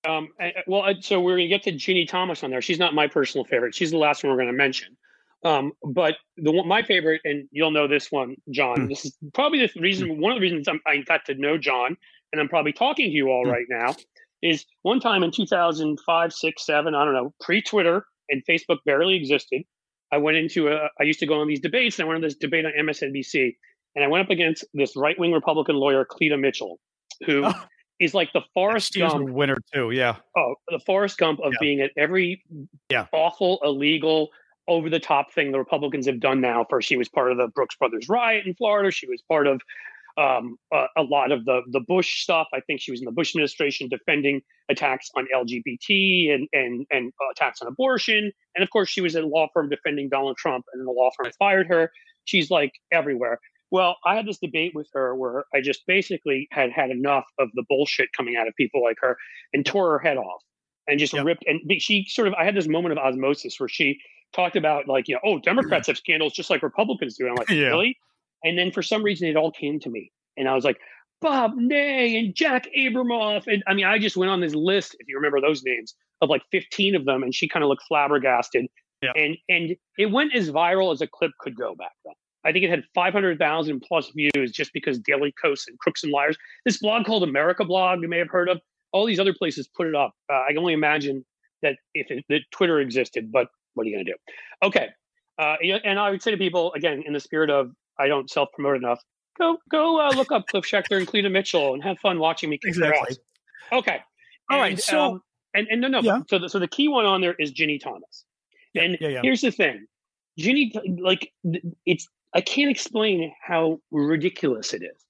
Um, well, so we're going to get to Ginni Thomas on there. She's not my personal favorite. She's the last one we're going to mention. Um, but the one, my favorite, and you'll know this one, John. Mm. This is probably the reason, mm. one of the reasons I'm, i got to know John, and I'm probably talking to you all mm. right now, is one time in 2005, six, seven, I don't know, pre Twitter and Facebook barely existed. I went into a, I used to go on these debates, and I went on this debate on MSNBC, and I went up against this right wing Republican lawyer, Cleta Mitchell, who. *laughs* Is like the Forrest Gump winner too. Yeah. Oh, the Forrest Gump of yeah. being at every yeah. awful, illegal, over the top thing the Republicans have done now. First, she was part of the Brooks Brothers riot in Florida. She was part of um, a, a, lot of the the Bush stuff. I think she was in the Bush administration defending attacks on LGBT and and and attacks on abortion. And of course, she was at a law firm defending Donald Trump, and the law firm fired her. She's like everywhere. Well, I had this debate with her where I just basically had had enough of the bullshit coming out of people like her and tore her head off and just yep. ripped. And she sort of, I had this moment of osmosis where she talked about like, you know, oh, Democrats *clears throat* have scandals just like Republicans do. And I'm like, yeah. really? And then for some reason, it all came to me. And I was like, Bob Ney and Jack Abramoff. And I mean, I just went on this list, if you remember those names, of like 15 of them. And she kind of looked flabbergasted. Yeah. And and it went as viral as a clip could go back then. I think it had 500,000 plus views just because Daily Kos and Crooks and Liars. This blog called America Blog, you may have heard of. All these other places put it up. Uh, I can only imagine that if it, that Twitter existed, but what are you going to do? Okay. Uh, and I would say to people, again, in the spirit of I don't self promote enough, go go uh, look up Cliff Schecter and Cleta Mitchell and have fun watching me kick exactly. Okay. All and, right. So, um, and, and no, no. Yeah. So, the, so the key one on there is Ginni Thomas. And yeah, yeah. here's the thing Ginni, like, it's I can't explain how ridiculous it is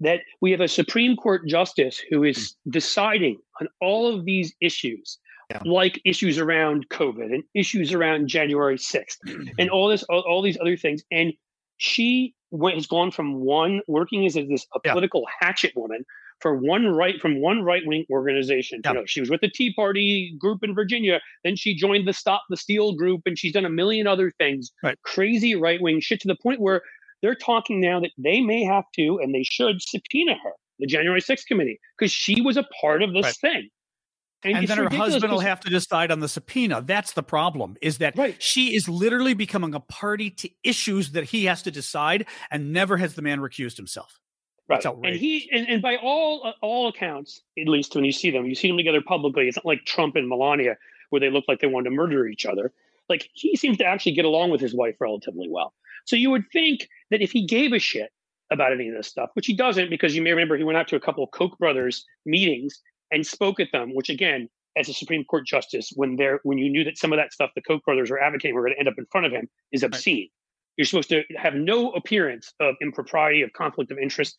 that we have a Supreme Court justice who is hmm. deciding on all of these issues, yeah. like issues around COVID and issues around January 6th *clears throat* and all this, all, all these other things. And she went, has gone from one working as this a political yeah. hatchet woman for one right from one right wing organization. Yeah. You know, she was with the Tea Party group in Virginia. Then she joined the Stop the Steal group, and she's done a million other things. Right. Crazy right wing shit to the point where they're talking now that they may have to and they should subpoena her, the January 6th committee, because she was a part of this right. thing. And, and then her husband will have to decide on the subpoena. That's the problem. Is that right. she is literally becoming a party to issues that he has to decide, and never has the man recused himself. Right. And he and, and by all uh, all accounts, at least when you see them, you see them together publicly. It's not like Trump and Melania where they look like they wanted to murder each other. Like he seems to actually get along with his wife relatively well. So you would think that if he gave a shit about any of this stuff, which he doesn't, because you may remember he went out to a couple of Koch brothers meetings and spoke at them, which again, as a Supreme Court justice, when there when you knew that some of that stuff the Koch brothers were advocating were going to end up in front of him, is obscene. Right. You're supposed to have no appearance of impropriety, of conflict of interest.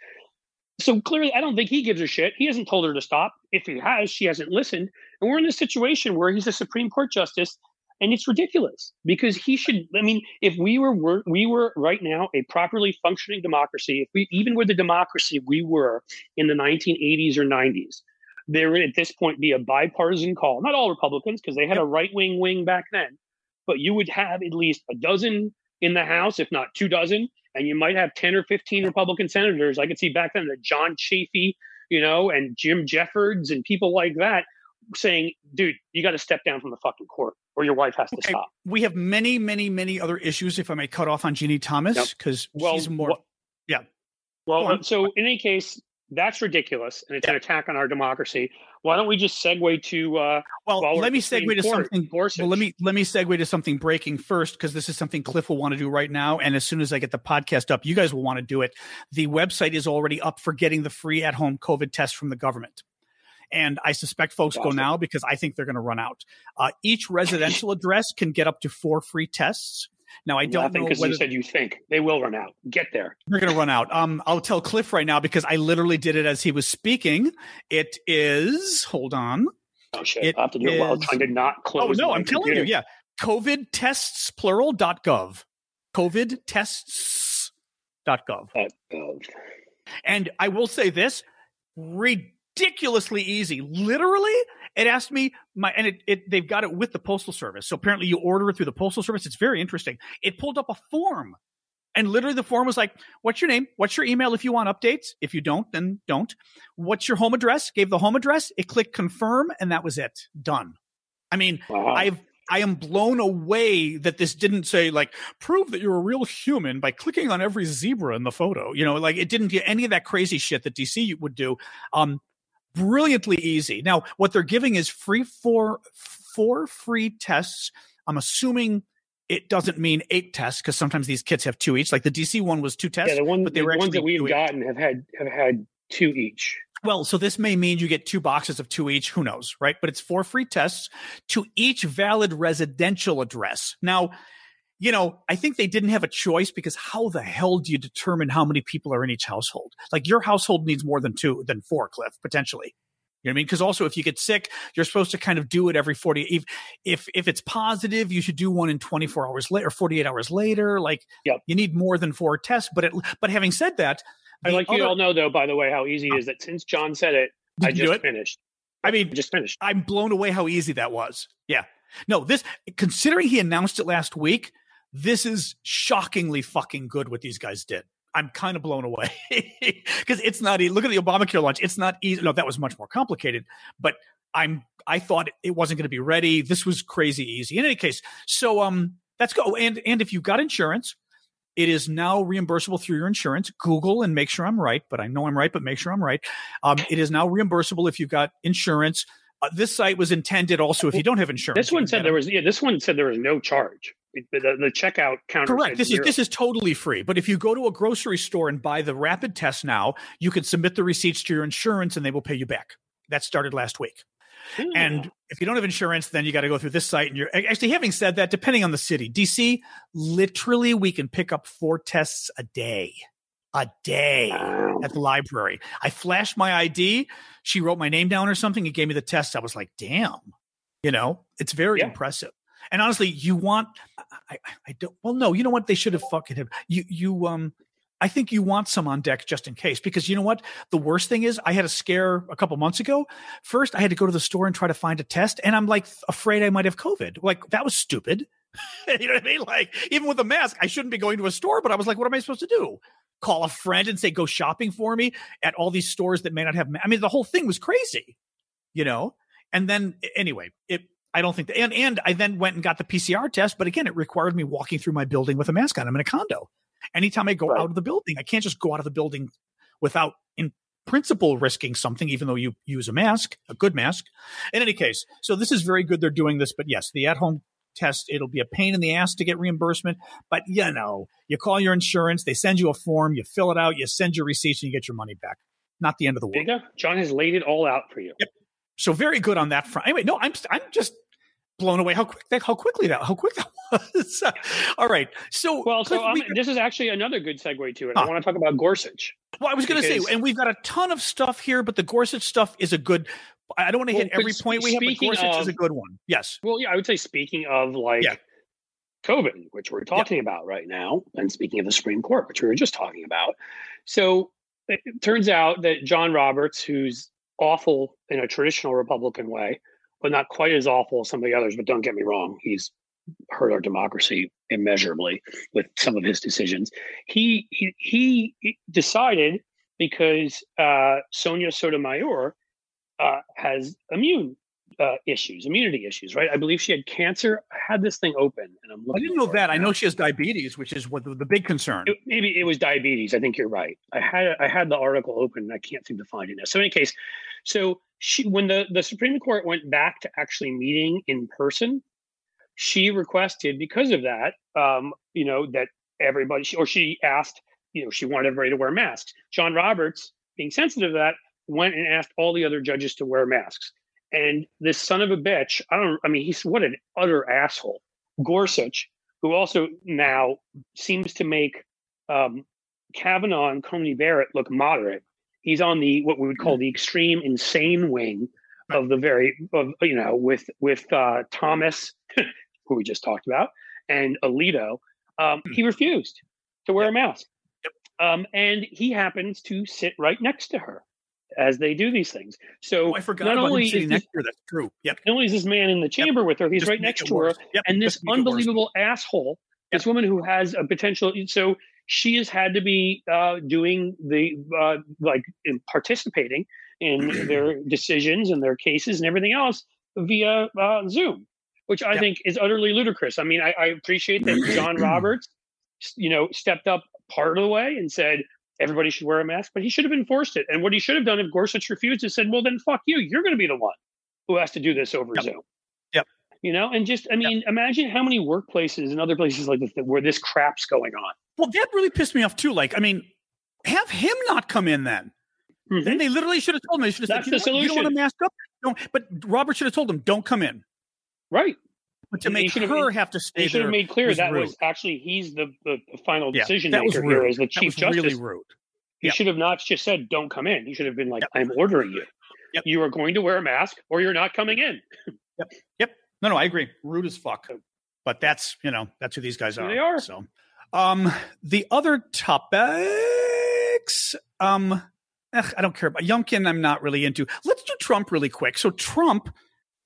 So clearly, I don't think he gives a shit. He hasn't told her to stop. If he has, she hasn't listened. And we're in a situation where he's a Supreme Court justice, and it's ridiculous because he should. I mean, if we were, were we were right now a properly functioning democracy, if we even were the democracy we were in the 1980s or 90s, there would at this point be a bipartisan call. Not all Republicans, because they had a right wing wing back then, but you would have at least a dozen in the House, if not two dozen, and you might have 10 or 15 Republican senators. I could see back then that John Chafee, you know, and Jim Jeffords and people like that saying, dude, you got to step down from the fucking court or your wife has to okay. stop. We have many, many, many other issues, if I may cut off on Ginni Thomas, because yep. well, she's more. Well, yeah. Well, uh, so in any case, that's ridiculous and it's yeah. an attack on our democracy. Why don't we just segue to uh, well, let me segue to something well, let me let me segue to something breaking first because this is something Cliff will want to do right now and as soon as I get the podcast up you guys will want to do it. The website is already up for getting the free at home COVID test from the government. And I suspect folks awesome. go now because I think they're going to run out. Uh, each residential address can get up to four free tests. Now I don't Nothing, know because you said you think they will run out. Get there. They're going to run out. Um, I'll tell Cliff right now because I literally did it as he was speaking. It is. Hold on. Oh shit! It I have to do is, it while trying to not close. Oh no! I'm computer. telling you, yeah. COVID tests plural dot gov. COVID tests dot gov. gov. And I will say this: ridiculously easy. Literally, it asked me my, and it, it, they've got it with the postal service. So apparently you order it through the postal service. It's very interesting. It pulled up a form and literally the form was like, what's your name? What's your email if you want updates? If you don't, then don't. What's your home address? Gave the home address. It clicked confirm and that was it. Done. I mean, wow. I've, I am blown away that this didn't say like prove that you're a real human by clicking on every zebra in the photo. You know, like it didn't do any of that crazy shit that DC would do. Um, brilliantly easy. Now, what they're giving is free for four free tests. I'm assuming it doesn't mean eight tests because sometimes these kits have two each. Like the DC one was two tests, yeah, the, one, but they the were ones that we've gotten have had have had two each. Well, so this may mean you get two boxes of two each. Who knows, right? But it's four free tests to each valid residential address. Now, you know, I think they didn't have a choice because how the hell do you determine how many people are in each household? Like your household needs more than two, than four, Cliff, potentially. You know what I mean? Because also, if you get sick, you're supposed to kind of do it every 40. If if if it's positive, you should do one in 24 hours later, 48 hours later. Like, yep. you need more than four tests. But it, but having said that, I like other, you all know though. By the way, how easy it is that since John said it, I just it? finished. I mean, I just finished. I'm blown away how easy that was. Yeah. No, this considering he announced it last week, this is shockingly fucking good what these guys did. I'm kind of blown away *laughs* because it's not. Easy. Look at the Obamacare launch. It's not easy. No, that was much more complicated. But I'm. I thought it wasn't going to be ready. This was crazy easy. In any case, so um, let's go. And and if you've got insurance, it is now reimbursable through your insurance. Google and make sure I'm right, but I know I'm right, but make sure I'm right. Um, it is now reimbursable if you've got insurance. Uh, this site was intended also if you don't have insurance. This one said there was yeah. This one said there was no charge. The, the checkout counter. Correct. This zero. is this is totally free. But if you go to a grocery store and buy the rapid test now, you can submit the receipts to your insurance and they will pay you back. That started last week. And if you don't have insurance, then you got to go through this site. And you're actually having said that, depending on the city, DC, literally, we can pick up four tests a day, a day at the library. I flashed my ID. She wrote my name down or something and gave me the test. I was like, damn, you know, it's very yeah. impressive. And honestly, you want I, I don't well no, you know what? They should have fucking him. You you um I think you want some on deck just in case because you know what? The worst thing is I had a scare a couple months ago. First, I had to go to the store and try to find a test, and I'm like afraid I might have COVID. Like that was stupid. *laughs* you know what I mean? Like even with a mask, I shouldn't be going to a store, but I was like, what am I supposed to do? Call a friend and say go shopping for me at all these stores that may not have. I mean, the whole thing was crazy, you know. And then anyway, it I don't think that, and and I then went and got the PCR test, but again, it required me walking through my building with a mask on. I'm in a condo. Anytime I go right. out of the building, I can't just go out of the building without, in principle, risking something, even though you use a mask, a good mask. In any case, so this is very good. They're doing this, but yes, the at-home test it'll be a pain in the ass to get reimbursement but you know you call your insurance they send you a form you fill it out you send your receipts and you get your money back not the end of the world john has laid it all out for you yep so very good on that front. Anyway, no, I'm I'm just blown away how quick that how quickly that how quick that was. *laughs* All right, so well, so um, we, this is actually another good segue to it. Huh. I want to talk about Gorsuch. Well, I was going to say, and we've got a ton of stuff here, but the Gorsuch stuff is a good. I don't want to well, hit every point we have, but Gorsuch of, is a good one. Yes. Well, yeah, I would say speaking of like. Yeah. COVID, which we're talking about right now, and speaking of the Supreme Court, which we were just talking about. So it turns out that John Roberts, who's awful in a traditional Republican way, but not quite as awful as some of the others. But don't get me wrong, he's hurt our democracy immeasurably with some of his decisions. He he, he decided because uh, Sonia Sotomayor uh, has immune uh, issues, immunity issues, right? I believe she had cancer. I had this thing open, and I'm. Looking. I didn't know that. I know she has diabetes, which is what the, the big concern. It, maybe it was diabetes. I think you're right. I had I had the article open, and I can't seem to find it now. So in any case, so she when the the Supreme Court went back to actually meeting in person, she requested because of that, um, you know, that everybody or she asked, you know, she wanted everybody to wear masks. John Roberts, being sensitive to that, went and asked all the other judges to wear masks. And this son of a bitch, I don't, I mean, he's what an utter asshole. Gorsuch, who also now seems to make um, Kavanaugh and Coney Barrett look moderate. He's on the what we would call the extreme insane wing of the very, of, you know, with with uh, Thomas, *laughs* who we just talked about, and Alito. Um, hmm. he refused to wear a mask, um, and he happens to sit right next to her as they do these things. So oh, I forgot not only to her. That's true. Yep. Not only is this man in the chamber yep. with her, he's Just right next to her, yep. and this unbelievable asshole, this woman who has a potential. So she has had to be uh, doing the uh, like in participating in *clears throat* their decisions and their cases and everything else via uh, Zoom, which I think is utterly ludicrous. I mean, I, I appreciate that *clears throat* John Roberts, you know, stepped up part of the way and said, everybody should wear a mask, but he should have enforced it. And what he should have done if Gorsuch refused is said, well, then fuck you. You're going to be the one who has to do this over yep. Zoom. Yep. You know, and just, I mean, yep. imagine how many workplaces and other places like this where this crap's going on. Well, that really pissed me off too. Like, I mean, have him not come in then. Mm-hmm. Then they literally should have told him. They should have That's said, you, the solution. you don't want to mask up. Don't, but Robert should have told him, don't come in. Right. But to make her have, have to stay, he should have made clear was that rude. was actually he's the, the, final yeah, decision maker here as the chief justice. Really rude. He should have not just said, "Don't come in." He should have been like, "I'm ordering you." yep. you are going to wear a mask or you're not coming in. yep. Yep. No, no, I agree. Rude as fuck. But that's you know that's who these guys are. They are. So, um, the other topics, um, ugh, I don't care about Youngkin. I'm not really into. Let's do Trump really quick. So Trump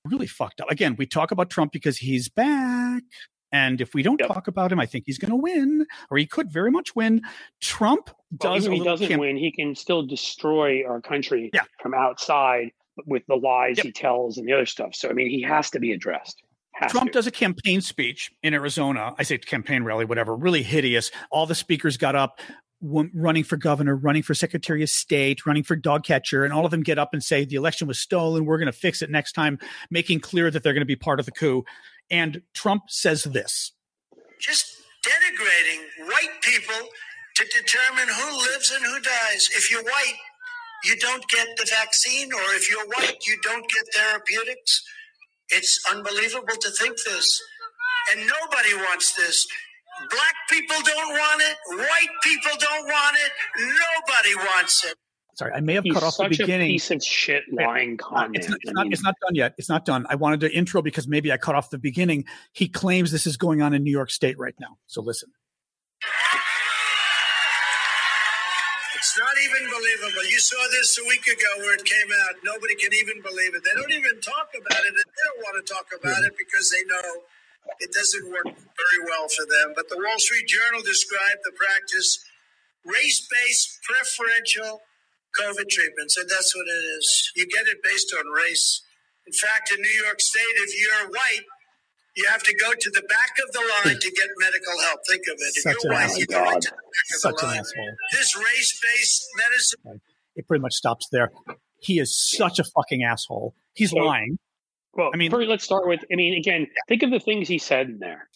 really fucked up. Again, we talk about Trump because he's back. And if we don't yep. talk about him, I think he's going to win, or he could very much win. Trump does. Well, he doesn't camp- win, he can still destroy our country yeah. from outside with the lies yep. he tells and the other stuff. So, I mean, he has to be addressed. Has Trump to. does a campaign speech in Arizona. I say campaign rally, whatever, really hideous. All the speakers got up running for governor, running for secretary of state, running for dog catcher, and all of them get up and say the election was stolen. We're going to fix it next time, making clear that they're going to be part of the coup. And Trump says this just denigrating white people to determine who lives and who dies. If you're white, you don't get the vaccine, or if you're white, you don't get therapeutics. It's unbelievable to think this. And nobody wants this. Black people don't want it. White people don't want it. Nobody wants it. Sorry, I may have He's cut off the beginning. piece of shit uh, lying comment. It's not, it's, not, it's not done yet. It's not done. I wanted to intro because maybe I cut off the beginning. He claims this is going on in New York State right now. So listen. It's not even believable. You saw this a week ago where it came out. Nobody can even believe it. They don't even talk about it. And They don't want to talk about it because they know it doesn't work very well for them. But the Wall Street Journal described the practice race based preferential COVID treatments, and that's what it is. You get it based on race. In fact, in New York State, if you're white, you have to go to the back of the line to get medical help. Think of it. If Such you're white, asshole. you go to the back of Such the an line. asshole. This race based medicine. It pretty much stops there. He is such a fucking asshole. He's So- lying. Well, I mean- first, let's start with. I mean, again, think of the things he said in there.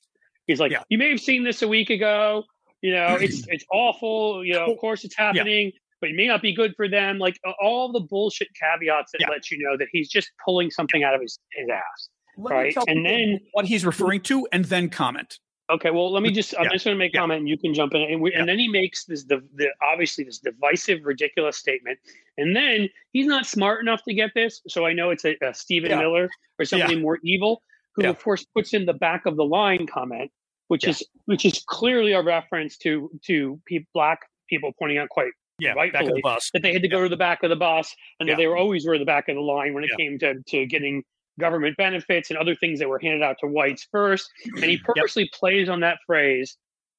He's like, Yeah. "You may have seen this a week ago. You know, it's *clears throat* it's awful. You know, of course it's happening, but it may not be good for them. Like all the bullshit caveats that Yeah. let you know that he's just pulling something out of his his ass. Let Right. And then- what he's referring to, and then comment. Okay, well, let me just. I'm Yeah. just going to make a Yeah. comment, and you can jump in. And, we, Yeah. and then he makes this, the, the obviously this divisive, ridiculous statement, and then he's not smart enough to get this. So I know it's a, a Stephen. Miller or somebody more evil, who of course puts in the back of the line comment, which is which is clearly a reference to to pe- black people pointing out quite Yeah, back of the rightfully bus. that they had to go to the back of the bus and that they were always were the back of the line when it came to, to getting government benefits and other things that were handed out to whites first. And he purposely plays on that phrase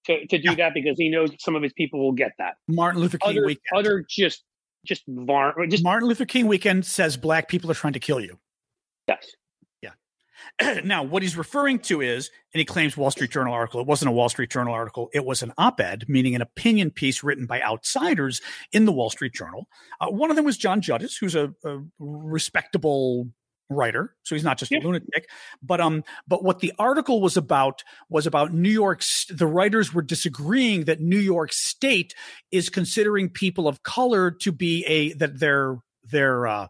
to, to do Yeah. that because he knows some of his people will get that. Martin Luther King Other, weekend. other just just var- just Martin Luther King weekend says black people are trying to kill you. yes. Yeah. *clears throat* now, what he's referring to is, and he claims Wall Street Journal article. It wasn't a Wall Street Journal article. It was an op-ed, meaning an opinion piece written by outsiders in the Wall Street Journal. Uh, one of them was John Judis, who's a, a respectable writer, so he's not just Yeah. a lunatic. But um, but what the article was about was about New York. The writers were disagreeing that New York State is considering people of color to be a that their their uh,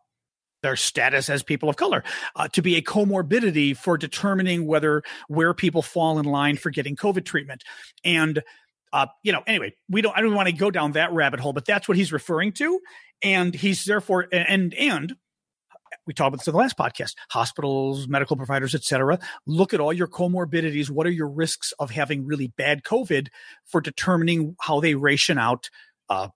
their status as people of color uh, to be a comorbidity for determining whether where people fall in line for getting COVID treatment. And uh, you know, anyway, we don't. I don't want to go down that rabbit hole, but that's what he's referring to, and he's therefore and and we talked about this in the last podcast hospitals medical providers etc look at all your comorbidities. What are your risks of having really bad covid for determining how they ration out uh,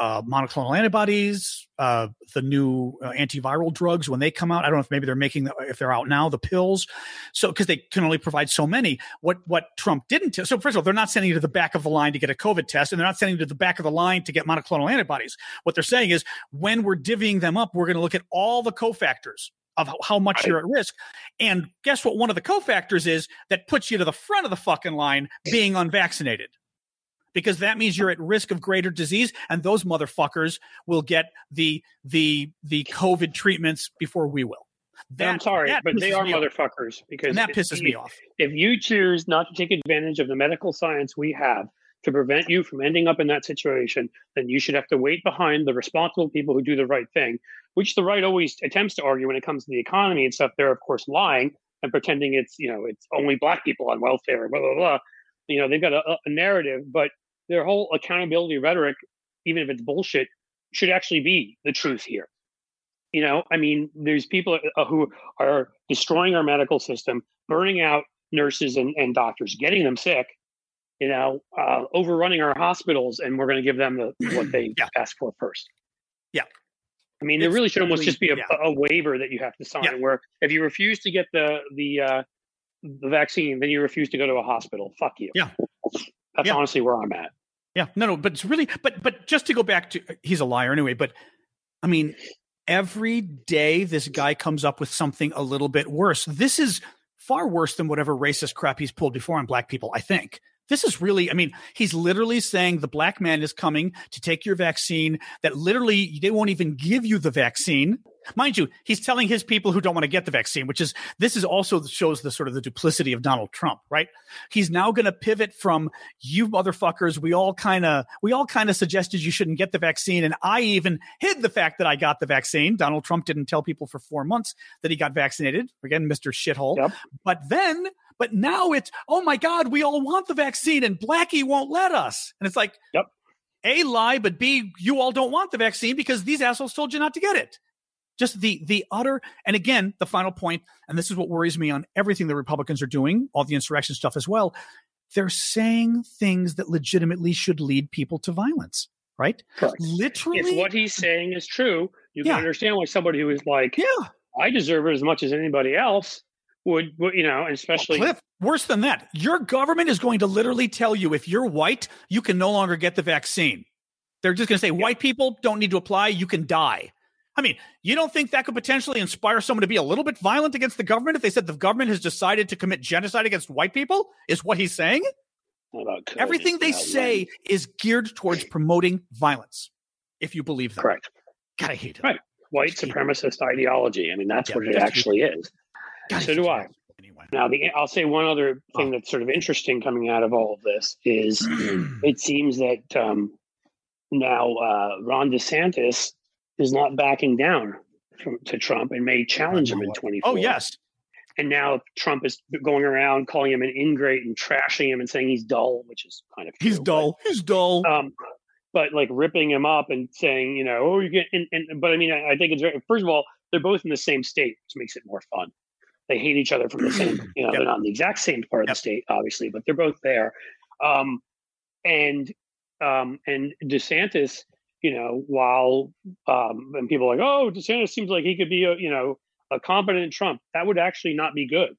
uh, monoclonal antibodies, uh, the new uh, antiviral drugs when they come out. I don't know if maybe they're making the, if they're out now the pills. So because they can only provide so many. What what Trump didn't. So first of all, they're not sending you to the back of the line to get a COVID test, and they're not sending you to the back of the line to get monoclonal antibodies. What they're saying is when we're divvying them up, we're going to look at all the cofactors of how, how much you're at risk. And guess what? One of the cofactors is that puts you to the front of the fucking line being unvaccinated because that means you're at risk of greater disease and those motherfuckers will get the the the covid treatments before we will And I'm sorry, but they are me off. motherfuckers because and that if pisses you- me off if you choose not to take advantage of the medical science we have to prevent you from ending up in that situation, then you should have to wait behind the responsible people who do the right thing, which the right always attempts to argue when it comes to the economy and stuff. They're of course lying and pretending it's you know it's only black people on welfare, blah blah blah. You know they've got a, a narrative, but their whole accountability rhetoric, even if it's bullshit, should actually be the truth here. You know, I mean, there's people uh, who are destroying our medical system, burning out nurses and, and doctors, getting them sick, you know, uh, overrunning our hospitals, and we're going to give them the, what they *clears throat* Yeah. asked for first. Yeah. I mean, there really should almost really- just be a, yeah. a waiver that you have to sign, Yeah. where if you refuse to get the the uh, the vaccine, then you refuse to go to a hospital. Fuck you. Yeah. That's honestly where I'm at. Yeah, no, no, but it's really, but but just to go back to, uh, he's a liar anyway. But I mean, every day this guy comes up with something a little bit worse. This is far worse than whatever racist crap he's pulled before on black people. I think this is really, I mean, he's literally saying the black man is coming to take your vaccine. That literally they won't even give you the vaccine. Mind you, he's telling his people who don't want to get the vaccine, which is this is also shows the sort of the duplicity of Donald Trump, right? He's now going to pivot from you motherfuckers. We all kind of we all kind of suggested you shouldn't get the vaccine, and I even hid the fact that I got the vaccine. Donald Trump didn't tell people for four months that he got vaccinated. Again, Mister Shithole. Yep. But then, but now it's oh my god, we all want the vaccine, and Blackie won't let us. And it's like, Yep. a lie, but b you all don't want the vaccine because these assholes told you not to get it just the the utter and again the final point and this is what worries me on everything the republicans are doing all the insurrection stuff as well they're saying things that legitimately should lead people to violence right? Correct. literally If what he's saying is true, you Yeah. can understand why somebody who is like, yeah. I deserve it as much as anybody else would, would you know, and oh, especially Cliff, worse than that your government is going to literally tell you if you're white you can no longer get the vaccine. They're just going to say white people don't need to apply you can die I mean, you don't think that could potentially inspire someone to be a little bit violent against the government if they said the government has decided to commit genocide against white people? Is what he's saying? Everything they say is geared towards promoting violence. If you believe them, correct. God, I hate it. Right. White supremacist ideology. I mean, that's Yeah, what it actually is. God, So do. I. Anyway, Now, the I'll say one other thing Oh. that's sort of interesting coming out of all of this is *clears throat* it seems that um, now uh, Ron DeSantis is not backing down from, to Trump and may challenge him in 24. oh yes, And now Trump is going around calling him an ingrate and trashing him and saying he's dull, which is kind of he's true, dull. He's dull. But, um, but like ripping him up and saying, you know, oh, you get, and, and but I mean, I, I think it's very, first of all, they're both in the same state, which makes it more fun. They hate each other from the same, *clears throat* you know, Yep. they're not in the exact same part of Yep. the state, obviously, but they're both there. Um, and um, and DeSantis, you know, while um, and people are like, oh, DeSantis seems like he could be a, you know, a competent Trump. That would actually not be good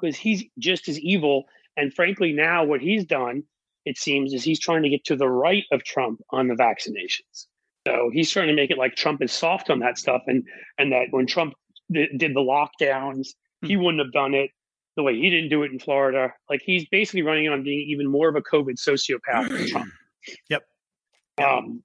because he's just as evil. And frankly, now what he's done, it seems, is he's trying to get to the right of Trump on the vaccinations. So he's trying to make it like Trump is soft on that stuff, and and that when Trump did, did the lockdowns, he wouldn't have done it the way he didn't do it in Florida. Like he's basically running on being even more of a COVID sociopath than Trump. *clears throat* Yep. Um,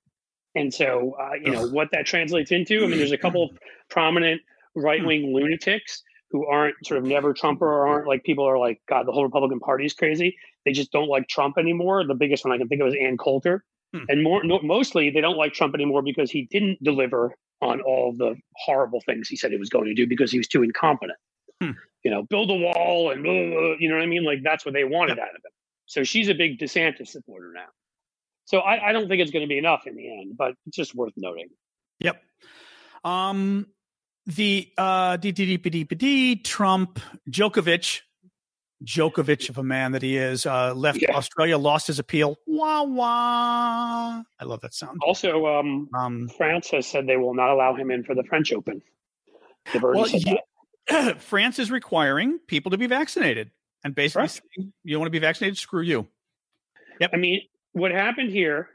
and so, uh, you know, what that translates into, I mean, there's a couple of *clears throat* prominent right wing lunatics who aren't sort of never Trumper or aren't like people are like, God, the whole Republican Party is crazy. They just don't like Trump anymore. The biggest one I can think of is Ann Coulter. Hmm. And more, no, mostly they don't like Trump anymore because he didn't deliver on all the horrible things he said he was going to do because he was too incompetent. Hmm. You know, build a wall and blah, blah, blah, you know what I mean? Like that's what they wanted out of him. So she's a big DeSantis supporter now. So I, I don't think it's going to be enough in the end, but it's just worth noting. Yep. Um, the uh, Trump Djokovic, Djokovic of a man that he is, uh, left Yeah. Australia, lost his appeal. Wah wah. I love that sound. Also, um, Um, France has said they will not allow him in for the French Open. They've well, yeah. *clears throat* France is requiring people to be vaccinated, and basically, saying, you want to be vaccinated? Screw you. Yep. I mean, what happened here,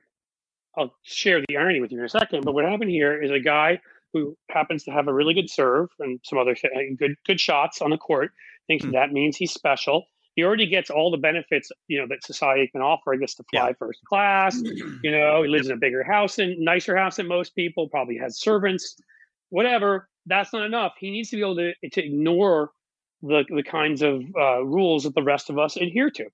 I'll share the irony with you in a second, but what happened here is a guy who happens to have a really good serve and some other uh, good good shots on the court thinks Hmm. that means he's special. He already gets all the benefits, you know, that society can offer. He gets to fly first class. *clears throat* You know, he lives in a bigger house and nicer house than most people. Probably has servants, whatever. That's not enough. He needs to be able to to ignore the the kinds of uh, rules that the rest of us adhere to.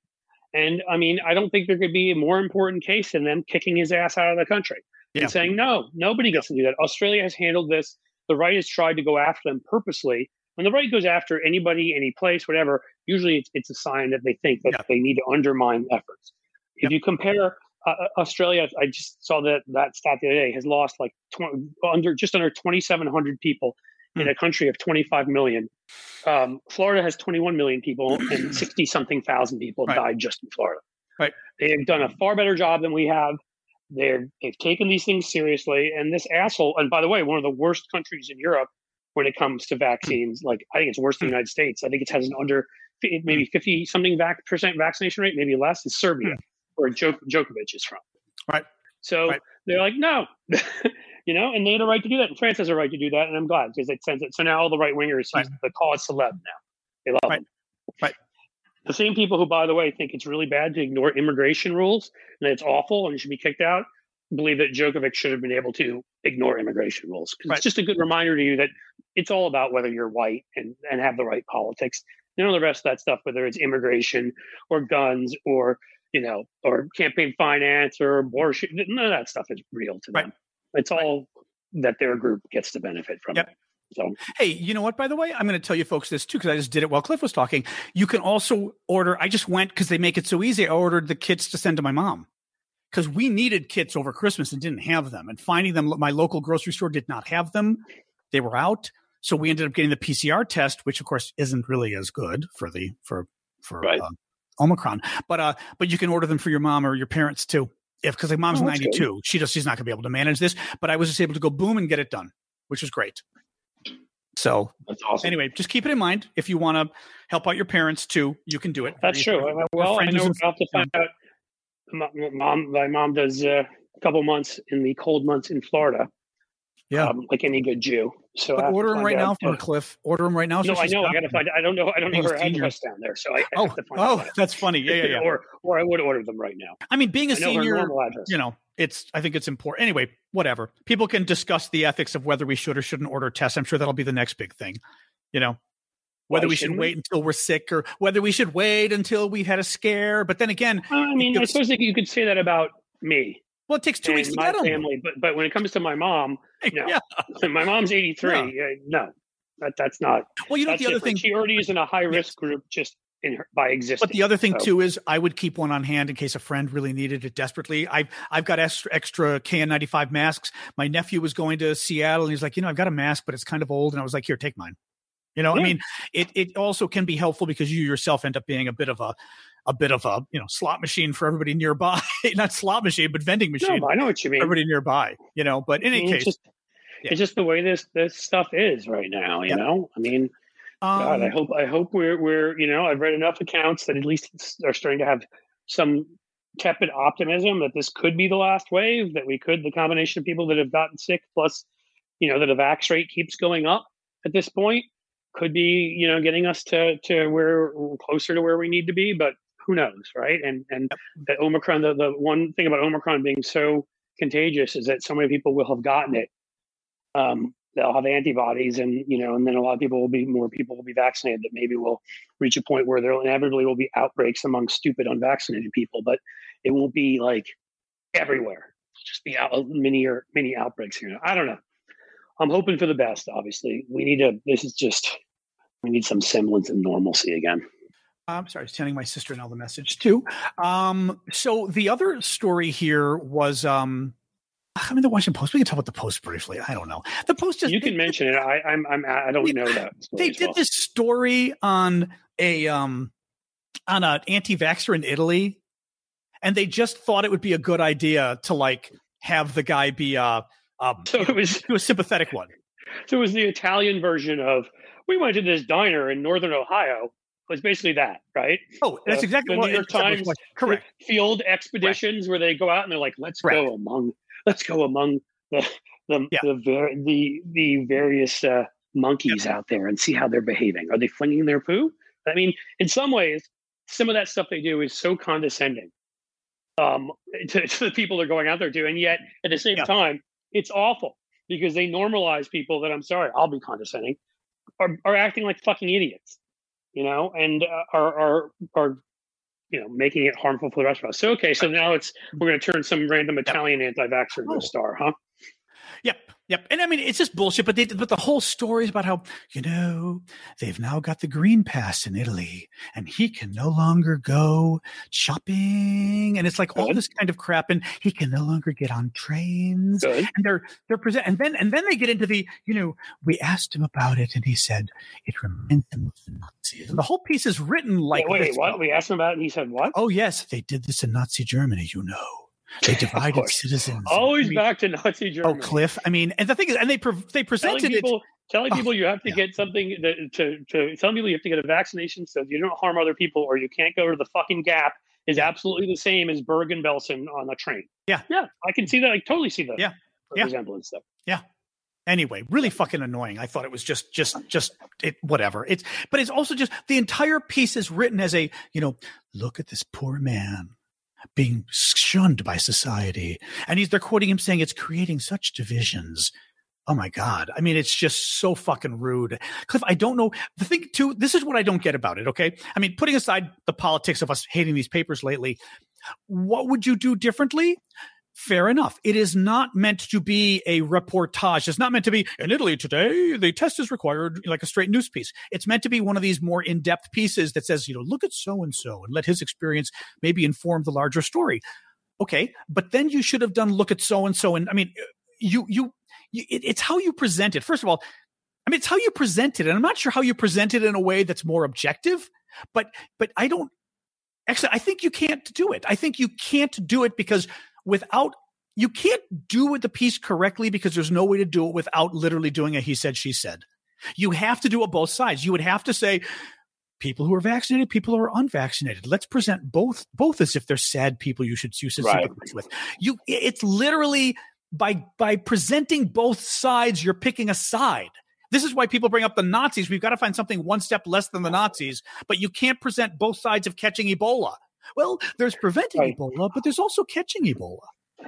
And I mean, I don't think there could be a more important case than them kicking his ass out of the country Yeah. and saying, no, nobody gets to do that. Australia has handled this. The right has tried to go after them purposely. When the right goes after anybody, any place, whatever, usually it's, it's a sign that they think that Yeah. they need to undermine efforts. If you compare uh, Australia, I just saw that that stat the other day, has lost like 20, under just under 2,700 people in Hmm. a country of 25 million. Um, Florida has 21 million people, and *clears throat* 60 something thousand people Right. died just in Florida. Right. They have done a far better job than we have. They're, they've taken these things seriously. And this asshole, and by the way, one of the worst countries in Europe when it comes to vaccines, like I think it's worse than the United States. I think it has an under maybe 50 something vac- percent vaccination rate, maybe less, is Serbia, where Djok- Djokovic is from. Right. So Right. they're like, no, *laughs* you know, and they had a right to do that. And France has a right to do that. And I'm glad because it sends it. So now all the right wingers, Right. the cause celeb now. They love Right. him. Right. The same people who, by the way, think it's really bad to ignore immigration rules and it's awful and you should be kicked out, believe that Djokovic should have been able to ignore immigration rules. Because Right. it's just a good reminder to you that it's all about whether you're white and, and have the right politics. None of the rest of that stuff, whether it's immigration or guns or you know, or campaign finance or abortion. None of that stuff is real to them. Right. It's all that their group gets to benefit from. Yep. It. So Hey, you know what? By the way, I'm going to tell you folks this too because I just did it while Cliff was talking. You can also order. I just went because they make it so easy. I ordered the kits to send to my mom because we needed kits over Christmas and didn't have them. And finding them, my local grocery store did not have them. They were out, so we ended up getting the PCR test, which of course isn't really as good for the for for Right. uh, Omicron. But uh, but you can order them for your mom or your parents too. If because like mom's Oh, that's good. 92, she just she's not going to be able to manage this. But I was just able to go boom and get it done, which was great. So that's awesome. anyway, just keep it in mind. If you want to help out your parents too, you can do it. That's true. I- Well, I know who's in- I'll have to find out. My mom, my mom does uh, a couple months in the cold months in Florida, Yeah. um, like any good Jew. So but order them right now out, for uh, Cliff. Order them right now. so No, I know. I got to find. I don't know. I don't know her address down there, so I, I Oh, have to find oh, that's funny. Yeah, yeah, yeah. or or I would order them right now. I mean, being a I senior, you know, it's. I think it's important. Anyway, whatever. People can discuss the ethics of whether we should or shouldn't order tests. I'm sure that'll be the next big thing. You know, whether Why we should shouldn't wait until we're sick or whether we should wait until we had a scare. But then again, I mean, I suppose you could say that about me well, it takes two weeks to my get them. family, but but when it comes to my mom, *laughs* no. Yeah. *laughs* my mom's eighty three. Uh, no, that that's not. Well, you know, the other different. thing she already is in a high risk group just in her by existing. But the other thing So- too is I would keep one on hand in case a friend really needed it desperately. I've I've got extra, extra KN95 masks. My nephew was going to Seattle and he's like, you know, I've got a mask, but it's kind of old. And I was like, here, take mine. You know, I mean, it it also can be helpful because you yourself end up being a bit of a a bit of a you know slot machine for everybody nearby. *laughs* Not slot machine, but vending machine No, I know what you mean. everybody nearby. You know, but in I any mean, case, it's just, Yeah. it's just the way this this stuff is right now. You Yeah. know, I mean, God, I um, hope I hope we're we're you know I've read enough accounts that at least are starting to have some tepid optimism that this could be the last wave. That we could the combination of people that have gotten sick plus you know that the vax rate keeps going up at this point could be you know getting us to to where closer to where we need to be, but who knows, right? And and that Omicron, the the one thing about Omicron being so contagious is that so many people will have gotten it. Um, they'll have antibodies, and you know, and then a lot of people will be more people will be vaccinated. That maybe will reach a point where there inevitably will be outbreaks among stupid unvaccinated people, but it won't be like everywhere. It'll just be out, many or many outbreaks here. I don't know. I'm hoping for the best. Obviously, we need to. This is just we need some semblance of normalcy again. I'm sorry, I was sending my sister in all the message too. Um, so the other story here was, um, I mean, the Washington Post. We can talk about the Post briefly. I don't know. The Post just you can they, mention it. I, I'm, I'm, I don't know that. They did well. this story on a um on an anti-vaxxer in Italy, and they just thought it would be a good idea to like have the guy be uh *laughs* um So it was, a sympathetic one. so it was the Italian version of we went to this diner in northern Ohio. Was basically that, right? Oh, that's Uh, exactly the what New York Times what- correct. Field expeditions where they go out and they're like, let's Correct. go among, let's go among the the Yeah. the ver- the the various uh, monkeys out there and see how they're behaving. Are they flinging their poo? I mean, in some ways, some of that stuff they do is so condescending um, to, *laughs* to the people they're going out there to, and yet at the same Yeah. time, it's awful because they normalize people that I'm sorry, I'll be condescending, are are acting like fucking idiots, you know, and uh, are are are you know making it harmful for the rest of us. So okay, so now it's we're going to turn some random Italian anti-vaxxer into Oh. a star, huh? Yep. Yep. And I mean, it's just bullshit, but they, but the whole story is about how, you know, they've now got the green pass in Italy and he can no longer go shopping. And it's like all this kind of crap. And he can no longer get on trains. Good. And they're, they're present. And then, and then they get into the, you know, we asked him about it and he said it reminds him of the Nazis. And the whole piece is written like wait, wait, what? We asked him about it, and he said what? Oh, yes. They did this in Nazi Germany, you know. They *laughs* divided course. citizens. Always I mean, back to Nazi oh, Germany. Oh, Cliff. I mean, and the thing is, and they pre- they telling presented it. people, telling Oh, people you have to yeah. get something that, to to telling people you have to get a vaccination so you don't harm other people or you can't go to the fucking Gap is absolutely the same as Bergen Belsen on a train. Yeah. yeah, I can see that. I totally see that. Yeah. Yeah. resemblance stuff. anyway really fucking annoying i thought it was just just just it whatever it's but it's also just the entire piece is written as a you know look at this poor man being shunned by society. And he's they're quoting him saying it's creating such divisions. Oh my god. I mean it's just so fucking rude. Cliff i don't know. The thing too this is what i don't get about it okay? I mean putting aside the politics of us hating these papers lately what would you do differently Fair enough. It is not meant to be a reportage. It's not meant to be in Italy today. The test is required like a straight news piece. It's meant to be one of these more in depth pieces that says, you know, look at so and so and let his experience maybe inform the larger story. Okay, but then you should have done look at so and so. And I mean, you you, you it, it's how you present it. First of all, I mean, it's how you present it, and I'm not sure how you present it in a way that's more objective. But but I don't. Actually, I think you can't do it. I think you can't do it because without you can't do the piece correctly because there's no way to do it without literally doing a he said she said. You have to do it both sides. You would have to say people who are vaccinated, people who are unvaccinated. Let's present both both as if they're sad people you should you should Right. sympathize with. You it's literally by by presenting both sides, you're picking a side. This is why people bring up the Nazis. We've got to find something one step less than the Nazis, but you can't present both sides of catching Ebola. Well, there's preventing Right. Ebola, but there's also catching Ebola.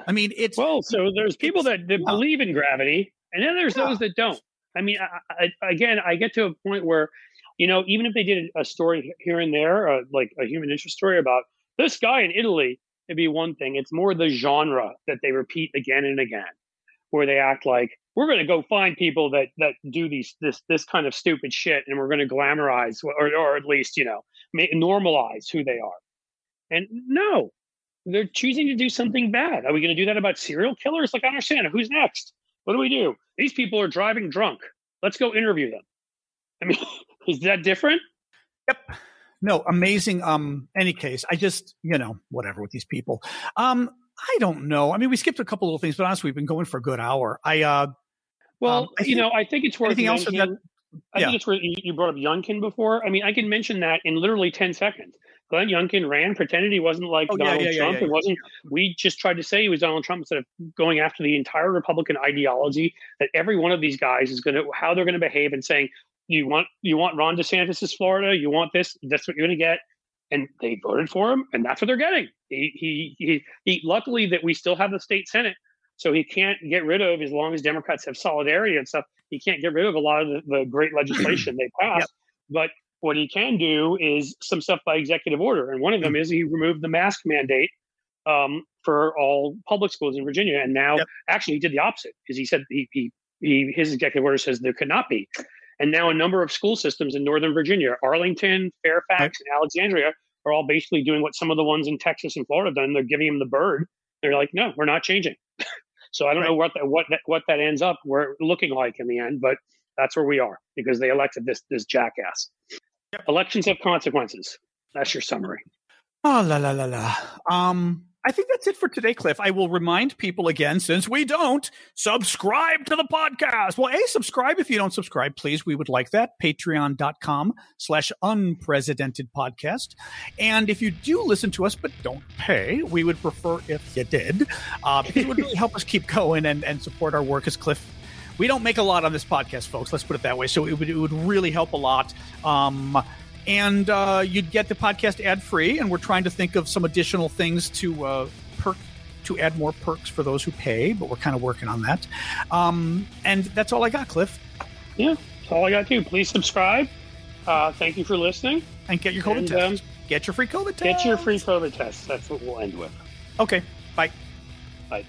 I mean, it's Well, so there's people that, that Yeah. believe in gravity, and then there's Yeah. those that don't. I mean, I, I, again, I get to a point where, you know, even if they did a story here and there, uh, like a human interest story about this guy in Italy, it'd be one thing. It's more the genre that they repeat again and again, where they act like we're going to go find people that that do these this this kind of stupid shit, and we're going to glamorize or or at least you know normalize who they are. And no, they're choosing to do something bad. Are we going to do that about serial killers? Like, I understand. Who's next? What do we do? These people are driving drunk. Let's go interview them. I mean, *laughs* is that different? Yep. No, amazing. Um, any case, I just, you know, whatever with these people. Um, I don't know. I mean, we skipped a couple little things, but honestly, we've been going for a good hour. I, uh, Well, Um, I you think- know, I think it's worth anything else of mentioning. I think it's worth. You brought up Youngkin before. I mean, I can mention that in literally ten seconds. Glenn Youngkin ran, pretended he wasn't like Oh, Donald yeah, yeah, Trump. yeah, it wasn't. We just tried to say he was Donald Trump instead of going after the entire Republican ideology that every one of these guys is going to how they're going to behave and saying you want you want Ron DeSantis' Florida, you want this, that's what you're going to get. And they voted for him, and that's what they're getting. He, he, he, he, luckily that we still have the state senate, so he can't get rid of as long as Democrats have solidarity and stuff. He can't get rid of a lot of the, the great legislation they *clears throat* passed. But what he can do is some stuff by executive order, and one of them is he removed the mask mandate um, for all public schools in Virginia. And now, Yep. actually, he did the opposite because he said he, he, he his executive order says there could not be. And now a number of school systems in Northern Virginia, Arlington, Fairfax, and Alexandria are all basically doing what some of the ones in Texas and Florida have done. They're giving him the bird. They're like, no, we're not changing. *laughs* so I don't know what that, what that, what that ends up we're looking like in the end, but that's where we are because they elected this this jackass. Elections have consequences. That's your summary. Oh la la la la. Um, I think that's it for today, Cliff. I will remind people again, since we don't subscribe to the podcast. Well, a subscribe if you don't subscribe, please. We would like that. Patreon.com slash unprecedented podcast. And if you do listen to us but don't pay, we would prefer if you did, uh, because it would really help us keep going and, and support our work as Cliff. We don't make a lot on this podcast, folks. Let's put it that way. So it would, it would really help a lot. Um, and uh, you'd get the podcast ad free. And we're trying to think of some additional things to uh, perk to add more perks for those who pay, but we're kind of working on that. Um, and that's all I got, Cliff. Yeah, that's all I got to do. Please subscribe. Uh, thank you for listening. And get your COVID And, test. um, get your free COVID test. Get your free COVID test. That's what we'll end with. Okay. Bye. Bye.